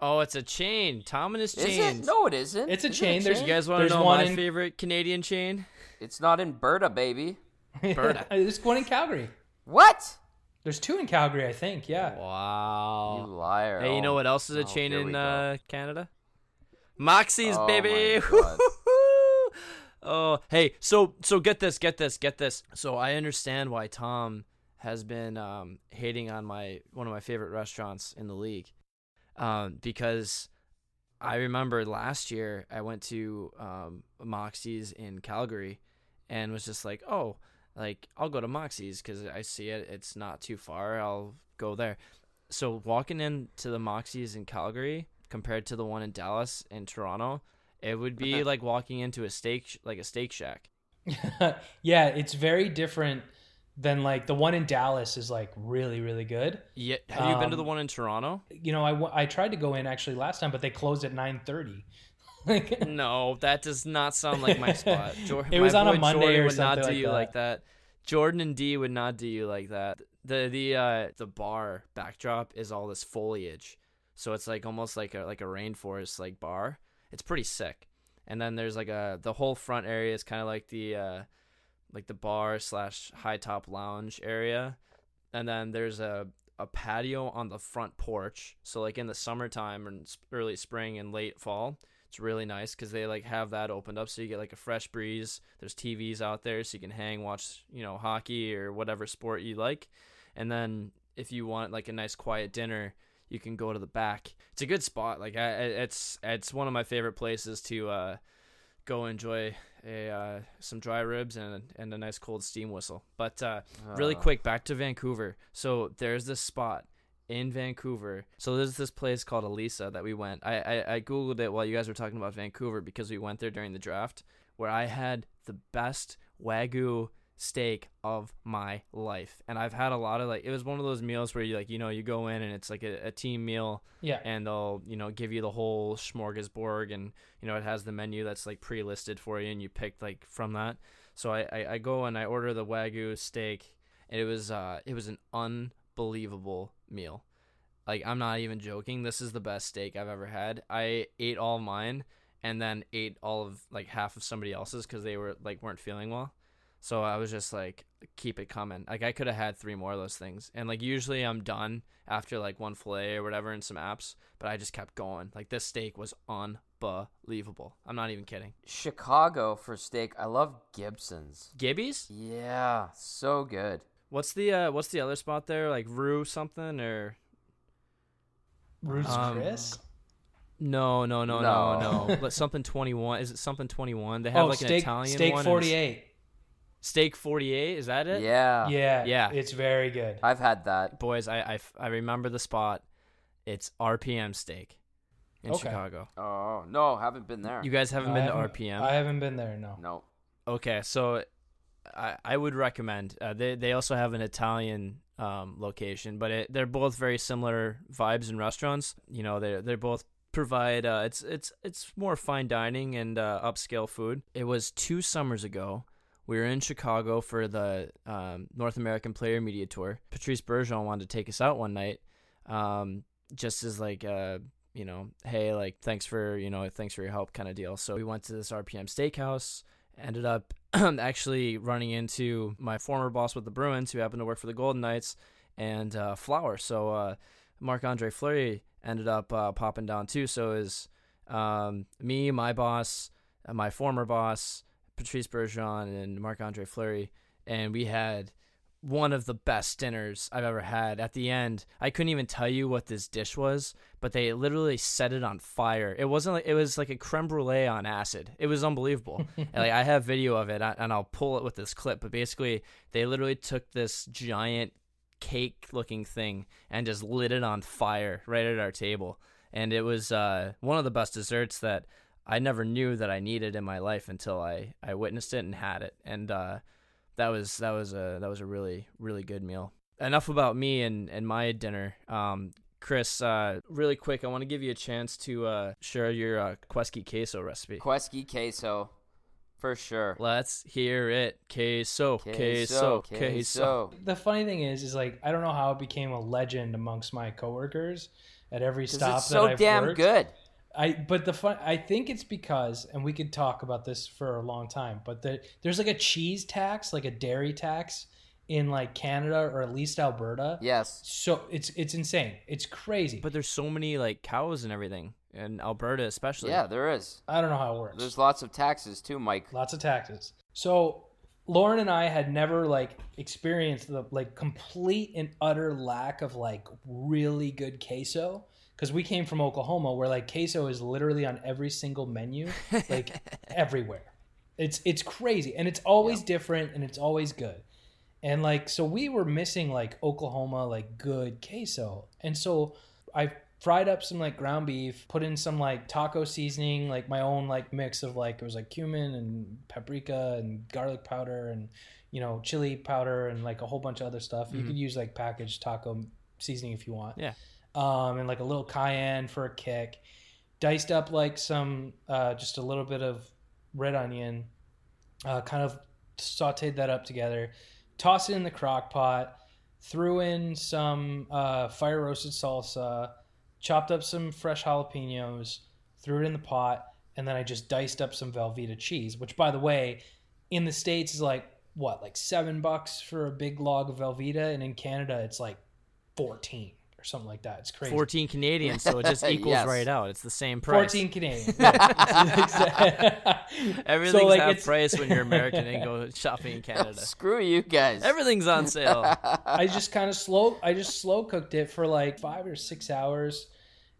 Oh, it's a chain. Tom and his Is chains. it? No, it isn't. It's a Is it chain. There's- You guys want There's to know one my in- favorite Canadian chain? It's not in Berta, baby. Berta. There's one in Calgary. What? There's two in Calgary, I think. Yeah. Wow. You liar. Hey, you know what else is a Oh, chain here we in go. uh, Canada? Moxie's, Oh baby. my God. oh, hey, so so get this, get this, get this. So I understand why Tom has been um, hating on my one of my favorite restaurants in the league, um, because I remember last year I went to um, Moxie's in Calgary, and was just like, oh, like I'll go to Moxie's because I see it. It's not too far. I'll go there. So walking into the Moxie's in Calgary compared to the one in Dallas and Toronto, it would be like walking into a steak sh- like a steak shack. yeah, it's very different than like the one in Dallas is like really really good. Yeah, have you been to the Um, one in Toronto? You know, I, I tried to go in actually last time, but they closed at nine thirty. like, No, that does not sound like my spot. Jor- It was on a Monday Jordan or would not do like you that. like that. Jordan and D would not do you like that. The the uh the bar backdrop is all this foliage. So it's like almost like a like a rainforest like bar. It's pretty sick. And then there's like a the whole front area is kind of like the uh like the bar slash high top lounge area. And then there's a a patio on the front porch. So like in the summertime and early spring and late fall, it's really nice because they like have that opened up so you get like a fresh breeze. There's TVs out there so you can hang, watch you know hockey or whatever sport you like, and then if you want like a nice quiet dinner, you can go to the back. It's a good spot. Like I, it's it's one of my favorite places to uh, go enjoy a uh, some dry ribs and and a nice cold steam whistle. But uh, really Uh, quick back to Vancouver. So there's this spot in Vancouver. So there's this place called Elisa that we went. I, I I googled it while you guys were talking about Vancouver because we went there during the draft where I had the best wagyu steak of my life. And I've had a lot of like it was one of those meals where you like you know you go in and it's like a, a team meal yeah, and they'll you know give you the whole smorgasbord and you know it has the menu that's like pre-listed for you and you pick like from that. So i i, I go and i order the wagyu steak and it was uh it was an unbelievable meal. Like i'm not even joking. This is the best steak i've ever had. I ate all mine and then ate all of like half of somebody else's because they were like weren't feeling well so I was just like, keep it coming. Like I could have had three more of those things, and like usually I'm done after like one fillet or whatever and some apps, but I just kept going. Like this steak was unbelievable. I'm not even kidding. Chicago for steak. I love Gibson's. Gibby's? Yeah, so good. What's the uh what's the other spot there? Like Rue something or Roots Um, Chris. no no no no No. no. But something twenty one. Is it something twenty one? They have Oh, like an Italian steak one. and forty eight. Steak forty eight. Is that it? Yeah. Yeah, Yeah. it's very good. I've had that. Boys, I, I, I remember the spot. It's RPM steak in Okay. Chicago. Oh no, haven't been there. You guys haven't I been to haven't- RPM? I haven't been there. No. no. Okay, so I I would recommend. Uh, they they also have an Italian um, location, but it, they're both very similar vibes and restaurants. You know, they they both provide. Uh, it's it's it's more fine dining and uh, upscale food. It was two summers ago. We were in Chicago for the um, North American Player Media Tour. Patrice Bergeron wanted to take us out one night, um, just as like uh, you know, hey, like thanks for you know, thanks for your help kind of deal. So we went to this RPM Steakhouse ended up actually running into my former boss with the Bruins, who happened to work for the Golden Knights, and uh, Flower. So uh, Andre Fleury ended up uh, popping down too. So is um, me, my boss, uh, my former boss, Patrice Bergeron, and Marc Andre Fleury, and we had one of the best dinners I've ever had. At the end, I couldn't even tell you what this dish was, but they literally set it on fire. It wasn't like it was like a creme brulee on acid. It was unbelievable. and like I have video of it, and I'll pull it with this clip. But basically, they literally took this giant cake-looking thing and just lit it on fire right at our table. And it was uh, one of the best desserts that I never knew that I needed in my life until I, I witnessed it and had it. And uh, that was that was a that was a really really good meal. Enough about me and, and my dinner. Um, Chris, uh, really quick, I want to give you a chance to uh, share your uh, Quesky queso recipe. Quesky queso, for sure. Let's hear it. Queso, queso, queso. The funny thing is, is like I don't know how it became a legend amongst my coworkers at every stop it's that so I've damn worked. good. I but the fun I think it's because and we could talk about this for a long time, but the, there's like a cheese tax, like a dairy tax in like Canada or at least Alberta. Yes. So it's it's insane. It's crazy. But there's so many like cows and everything in Alberta, especially. Yeah, there is. I don't know how it works. There's lots of taxes too, Mike. lots of taxes. So Lauren and I had never like experienced the like complete and utter lack of like really good queso because we came from Oklahoma, where like queso is literally on every single menu, like everywhere. It's it's crazy, and it's always different, and it's always good. And like, so we were missing like Oklahoma, like good queso. And so I fried up some like ground beef, put in some like taco seasoning, like my own like mix of like, it was like cumin and paprika and garlic powder and, you know, chili powder and like a whole bunch of other stuff. You mm-hmm. could use like packaged taco seasoning if you want. Yeah. Um, and like a little cayenne for a kick. Diced up like some, uh, just a little bit of red onion, uh, kind of sauteed that up together tossed it in the crock pot, threw in some uh, fire roasted salsa, chopped up some fresh jalapenos, threw it in the pot, and then I just diced up some Velveeta cheese, which, by the way, in the States is like, what, like seven bucks for a big log of Velveeta, and in Canada it's like 14 or something like that. It's crazy. 14 Canadian, so it just equals Yes. right out. It's the same price. 14 Canadian. Yeah. Everything's So, like, half it's- price when you're American and go shopping in Canada. Screw you guys. Everything's on sale. I just kind of slow. I just slow cooked it for like five or six hours,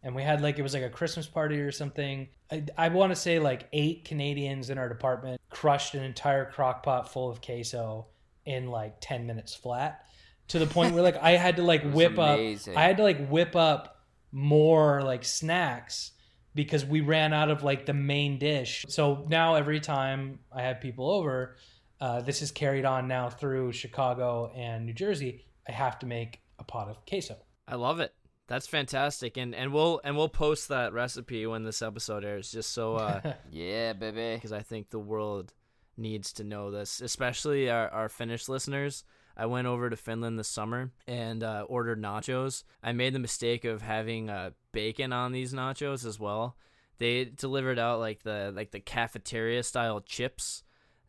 and we had like it was like a Christmas party or something. I, I want to say like eight Canadians in our department crushed an entire crock pot full of queso in like ten minutes flat, to the point where like I had to like whip amazing. up. I had to like whip up more like snacks because we ran out of like the main dish. So now every time I have people over, uh, this is carried on now through Chicago and New Jersey. I have to make a pot of queso. I love it. That's fantastic, and and we'll and we'll post that recipe when this episode airs, just so uh, yeah, baby. because I think the world needs to know this, especially our, our Finnish listeners. I went over to Finland this summer and uh, ordered nachos. I made the mistake of having uh, bacon on these nachos as well. They delivered out like the like the cafeteria style chips,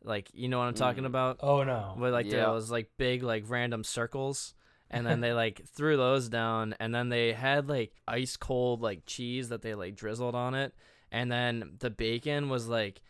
like you know what I'm talking about, Oh no! with like Yeah. those like big like random circles. And then they like threw those down, and then they had like ice cold like cheese that they like drizzled on it, and then the bacon was like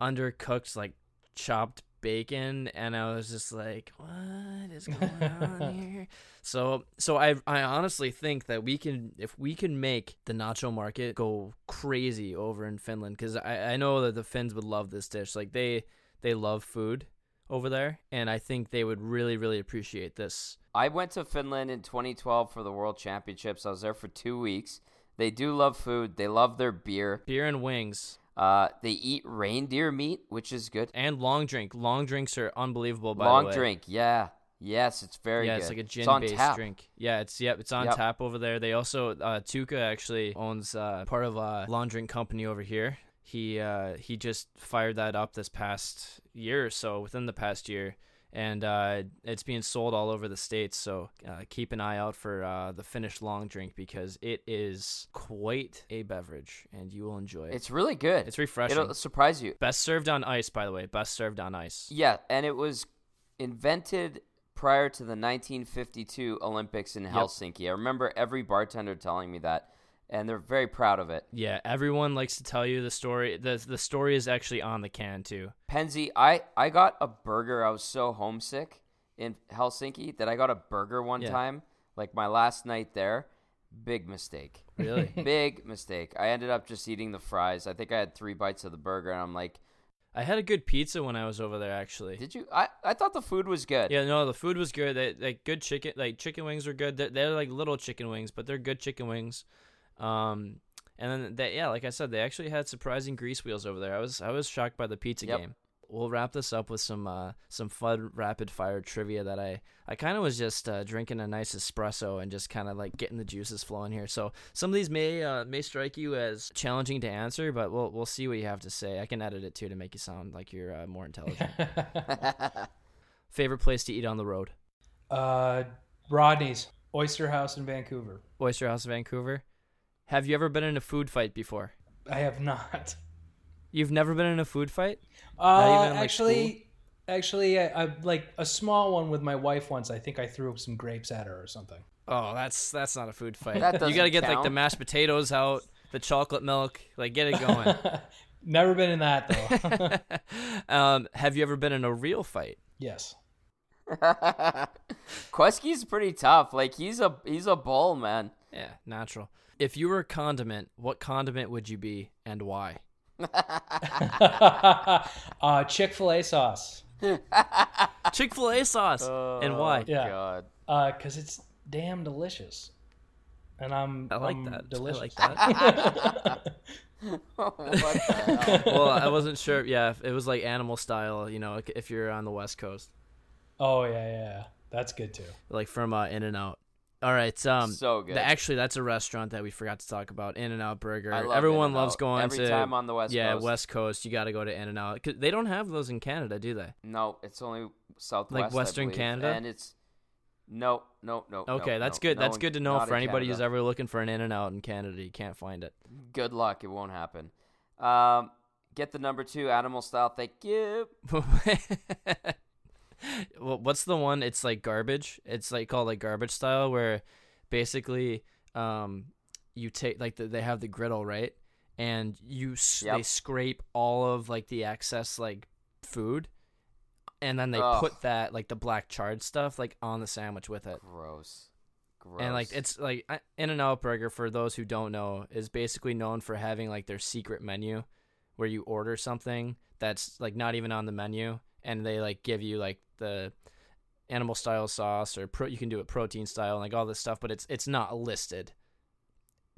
undercooked like chopped bacon and I was just like what is going on here so so I I honestly think that we can if we can make the nacho market go crazy over in Finland cuz I I know that the Finns would love this dish like they they love food over there and I think they would really really appreciate this I went to Finland in 2012 for the World Championships. I was there for two weeks. They do love food. They love their beer. beer and wings Uh, they eat reindeer meat, which is good. and long drink long drinks are unbelievable by Long the way. drink, yeah, yes, it's very yeah, good. it's like a gin on based tap. drink. Yeah, it's yep, it's on Yep. tap over there. They also uh Tuukka actually owns uh part of a long drink company over here. He uh he just fired that up this past year or so, within the past year. And uh, it's being sold all over the states, so uh, keep an eye out for uh, the Finnish long drink because it is quite a beverage, and you will enjoy it. It's really good. It's refreshing. It'll surprise you. Best served on ice, by the way. Best served on ice. Yeah, and it was invented prior to the 1952 Olympics in Helsinki. I remember every bartender telling me that, and they're very proud of it. Yeah, everyone likes to tell you the story. the The story is actually on the can too. Penzi, I I got a burger. I was so homesick in Helsinki that I got a burger one Yeah. time, like my last night there. Big mistake. Really. Big mistake. I ended up just eating the fries. I think I had three bites of the burger, and I'm like, I had a good pizza when I was over there, actually. "Did you?" I I thought the food was good. Yeah, no, the food was good. They like good chicken, like chicken wings were good. They're, they're like little chicken wings, but they're good chicken wings. Um, and then they, yeah, like I said, they actually had surprising grease wheels over there. I was I was shocked by the pizza Yep. game. We'll wrap this up with some uh some fun rapid fire trivia that I I kind of was just uh, drinking a nice espresso and just kind of like getting the juices flowing here. So some of these may uh, may strike you as challenging to answer, but we'll we'll see what you have to say. I can edit it too to make you sound like you're uh, more intelligent. Favorite place to eat on the road? uh, Rodney's Oyster House in Vancouver. Oyster House, in Vancouver. Have you ever been in a food fight before? I have not. You've never been in a food fight? Uh, even, like, actually, actually, I, I like a small one with my wife once. I think I threw some grapes at her or something. Oh, that's that's not a food fight. That you gotta get like the mashed potatoes out, the chocolate milk, like get it going. Never been in that though. um, have you ever been in a real fight? yes. Quesky's pretty tough. Like he's a he's a bull, man. Yeah, natural. If you were a condiment, what condiment would you be and why? uh, Chick Fil A sauce, Chick Fil A sauce and why? Yeah. God. because it's damn delicious, and I'm I like I'm that. Delicious. I like that. what the hell? well, I wasn't sure. Yeah, it was like animal style. You know, if you're on the West Coast, oh yeah, yeah, yeah, that's good too. like from uh, In and Out. All right. Um, So good. th- actually, that's a restaurant that we forgot to talk about. In and Out Burger. Love Everyone In-N-Out. loves going Every to. time on the West yeah, Coast. West Coast. You got to go to In and Out. They don't have those in Canada, do they? No, it's only Southwest. I Western Canada? and it's no, no, no. Okay, no, that's no, good. no that's in- good to know for anybody who's ever looking for an In and Out in Canada. You can't find it. Good luck. It won't happen. Um, get the number two animal style. Thank you. well, what's the one? It's like garbage. It's like called like garbage style, where basically, um, you take like the, they have the griddle right, and you s- Yep. they scrape all of like the excess like food, and then they Ugh. put that like the black charred stuff like on the sandwich with it. Gross. Gross. And like it's like In and Out Burger for those who don't know is basically known for having like their secret menu where you order something that's like not even on the menu and they like give you like the animal style sauce or pro- you can do it protein style and like all this stuff but it's it's not listed.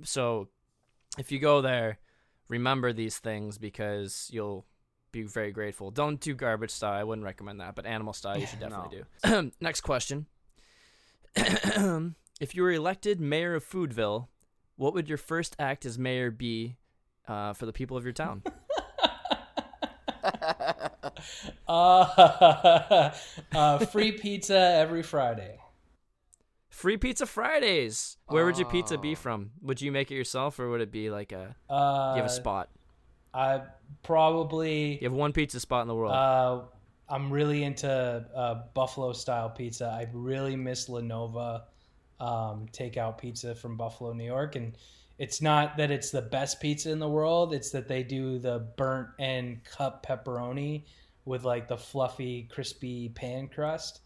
So if you go there remember these things because you'll be very grateful. Don't do garbage style. I wouldn't recommend that, but animal style you should definitely do. Next question. if you were elected mayor of Foodville, what would your first act as mayor be uh, for the people of your town? Uh, uh, free pizza every Friday. Free Pizza Fridays. Where would your pizza be Oh. from? Would you make it yourself, or would it be like a Uh, you have a spot? I probably. You have one pizza spot in the world. Uh, I'm really into uh, buffalo style pizza. I really miss La Nova um, takeout pizza from Buffalo, New York, and it's not that it's the best pizza in the world. It's that they do the burnt and cup pepperoni with like the fluffy, crispy pan crust.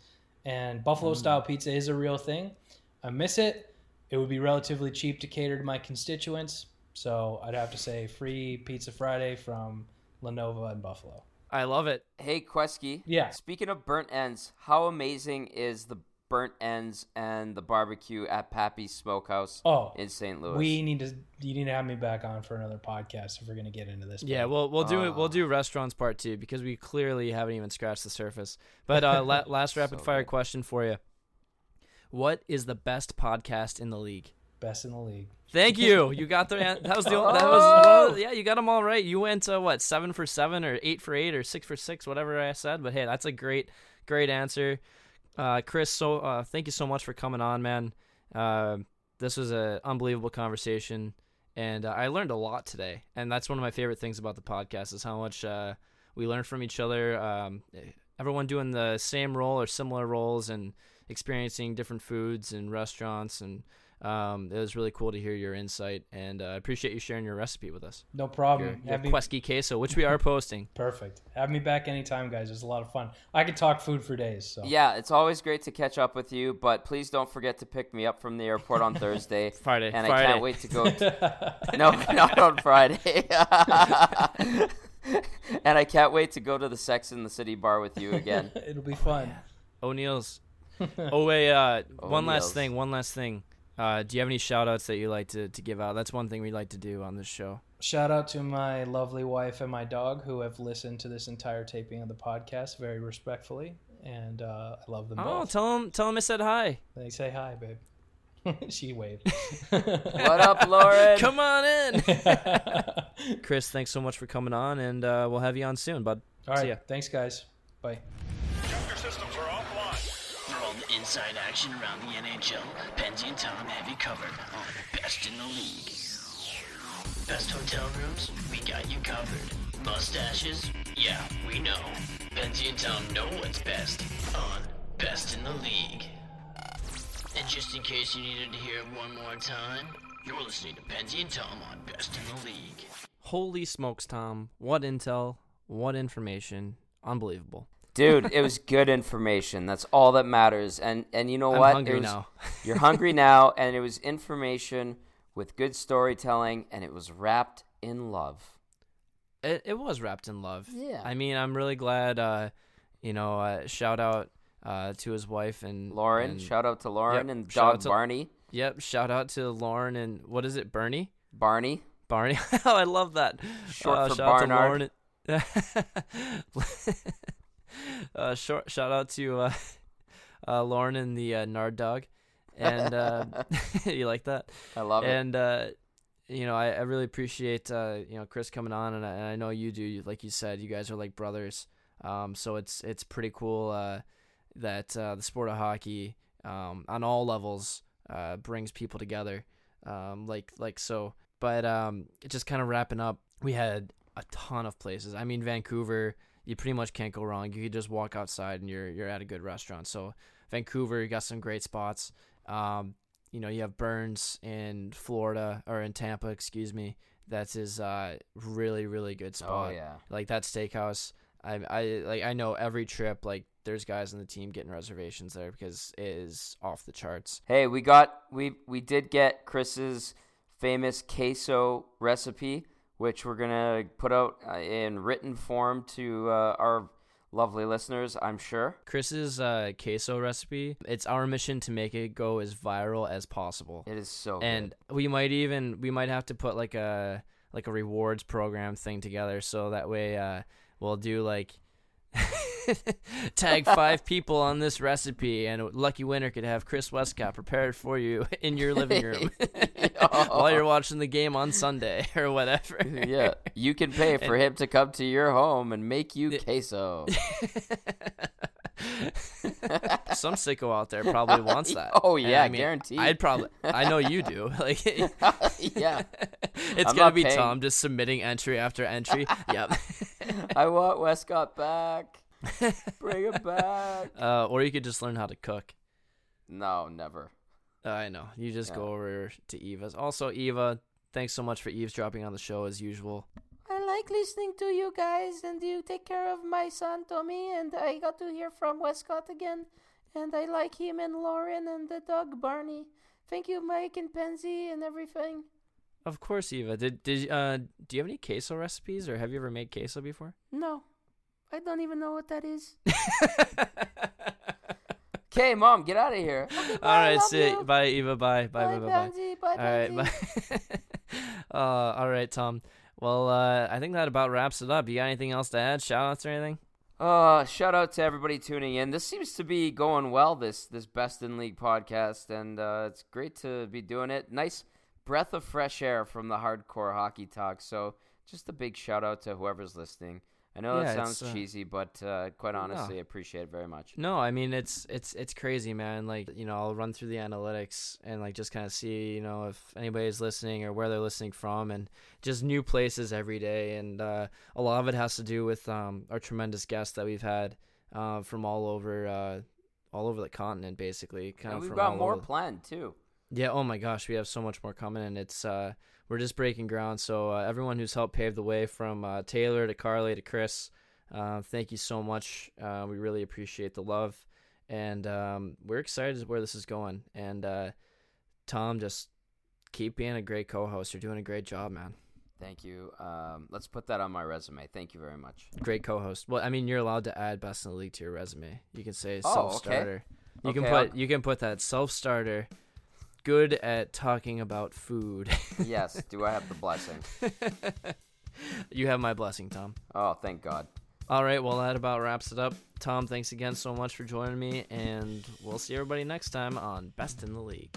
And buffalo mm. style pizza is a real thing. I miss it. It would be relatively cheap to cater to my constituents. So I'd have to say free Pizza Friday from La Nova and Buffalo. I love it. Hey, Quesky. Yeah. Speaking of burnt ends, how amazing is the burnt ends and the barbecue at Pappy's Smokehouse Oh, in St. Louis? we need to you need to have me back on for another podcast if we're gonna get into this. Yeah, bit. we'll we'll do it. We'll Ah. do restaurants part two because we clearly haven't even scratched the surface. But uh, la- last rapid So fire good. question for you: What is the best podcast in the league? best in the league. Thank you. You got the that was the that was Oh! well, yeah. You got them all right. You went uh, what seven for seven or eight for eight or six for six, whatever I said. But hey, that's a great great answer, uh, Chris. So uh, thank you so much for coming on, man. Uh, this was an unbelievable conversation, and uh, I learned a lot today. And that's one of my favorite things about the podcast is how much uh, we learn from each other. Um, everyone doing the same role or similar roles and experiencing different foods and restaurants and um, it was really cool to hear your insight, and uh, I appreciate you sharing your recipe with us. No problem. your Have me, Quesky queso, which we are posting. perfect. Have me back anytime, guys. It's a lot of fun. I could talk food for days. So Yeah, it's always great to catch up with you, but please don't forget to pick me up from the airport on Thursday. Friday, And Friday. I can't wait to go. no, not on Friday. and I can't wait to go to the Sex in the City bar with you again. It'll be fun. O'Neill's. Oh wait, uh, one last thing. One last thing. Uh, do you have any shout outs that you like to, to give out? That's one thing we like to do on this show. Shout out to my lovely wife and my dog who have listened to this entire taping of the podcast very respectfully, and uh, I love them Oh, both. tell them, tell him I said hi. they say hi, babe. she waved. What up, Lauren? Come on in, Chris. Thanks so much for coming on, and uh, we'll have you on soon, bud. All See right, ya. thanks, guys. Bye. Inside action around the NHL, Penzi and Tom have you covered on Best in the League. Best hotel rooms? We got you covered. Mustaches? Yeah, we know. Penzi and Tom know what's best on Best in the League. And just in case you needed to hear it one more time, you're listening to Penzi and Tom on Best in the League. Holy smokes, Tom! What intel? What information? Unbelievable. Dude, it was good information. That's all that matters. And and you know I'm what? Hungry was- now. You're hungry now, and it was information with good storytelling, and it was wrapped in love. It it was wrapped in love. Yeah. I mean, I'm really glad. Uh, you know, uh, shout out uh, to his wife and Lauren, and- shout out to Lauren Yep, and dog to- Barney. Yep. Shout out to Lauren and what is it, Bernie? Barney. Barney. oh, I love that. Short Uh, for shout out to Barnard. Lauren uh, short shout out to uh, uh, Lauren and the uh, Nard dog, and uh, you like that? I love it. and uh, you know, I, I really appreciate uh, you know Chris coming on, and I, and I know you do. Like you said, you guys are like brothers. Um, so it's it's pretty cool uh, that uh, the sport of hockey um, on all levels uh, brings people together. Um, like like so, but um, just kind of wrapping up, we had a ton of places. I mean, Vancouver, you pretty much can't go wrong. You could just walk outside and you're you're at a good restaurant. So Vancouver, you got some great spots. Um, you know, you have Bern's in Florida or in Tampa, excuse me. That's his uh, really really good spot. oh yeah. Like that steakhouse. I I like I know every trip like there's guys on the team getting reservations there because it is off the charts. Hey, we got we we did get Chris's famous queso recipe, which we're gonna put out uh, in written form to uh, our lovely listeners. I'm sure. Chris's uh, queso recipe. It's our mission to make it go as viral as possible. It is so and we might even we might have to put like a like a rewards program thing together so that way uh we'll do like tag five people on this recipe and a lucky winner could have chris Wescott prepared for you in your living room while you're watching the game on sunday or whatever yeah, you can pay for him to come to your home and make you queso. some sicko out there probably wants that Oh, yeah, I mean, guaranteed. i'd probably i know you do like yeah, it's I'm gonna be paying. tom just submitting entry after entry yep I want Wescott back. Bring him back. uh, or you could just learn how to cook No, never. I know. You just Yeah. go over to Eva's. Also, Eva, thanks so much for eavesdropping on the show as usual. I like listening to you guys, and you take care of my son Tommy, and I got to hear from Wescott again, and I like him and Lauren and the dog Barney. Thank you, Mike and Pansy and everything. Of course, Eva. Did did uh do you have any queso recipes or have you ever made queso before? No, I don't even know what that is. Okay, mom, get out of here. All right, see. you. Bye, Eva. Bye. Bye. Bye. Bye, Bye. Bye. Pansy. Bye, All right, bye. uh, all right, Tom. Well, uh, I think that about wraps it up. You got anything else to add? Shout outs or anything? Uh, shout out to everybody tuning in. This seems to be going well. This this best in league podcast, and uh, it's great to be doing it. Nice breath of fresh air from the hardcore hockey talk. So just a big shout out to whoever's listening. I know Yeah, it's, sounds uh, cheesy, but uh, quite honestly, No. I appreciate it very much. No, I mean it's it's it's crazy, man. Like you know, I'll run through the analytics and like just kind of see you know if anybody's listening or where they're listening from, and just new places every day. And uh, a lot of it has to do with um, our tremendous guests that we've had uh, from all over uh, all over the continent, basically. Kind And of we've from got more over- planned too. yeah. Oh my gosh, we have so much more coming, and it's uh, we're just breaking ground. So uh, everyone who's helped pave the way, from uh, Taylor to Carly to Chris, uh, thank you so much. Uh, we really appreciate the love, and um, we're excited where this is going. And uh, Tom, just keep being a great co-host. You're doing a great job, man. Thank you. Um, let's put that on my resume. Thank you very much. Great co-host. Well, I mean, you're allowed to add best in the league to your resume. You can say Oh, okay. self-starter. You can put I'll- you can put that self-starter. Good at talking about food. yes. Do I have the blessing? you have my blessing, Tom. Oh, thank God. All right, well, that about wraps it up. Tom, thanks again so much for joining me, and we'll see everybody next time on Best in the League.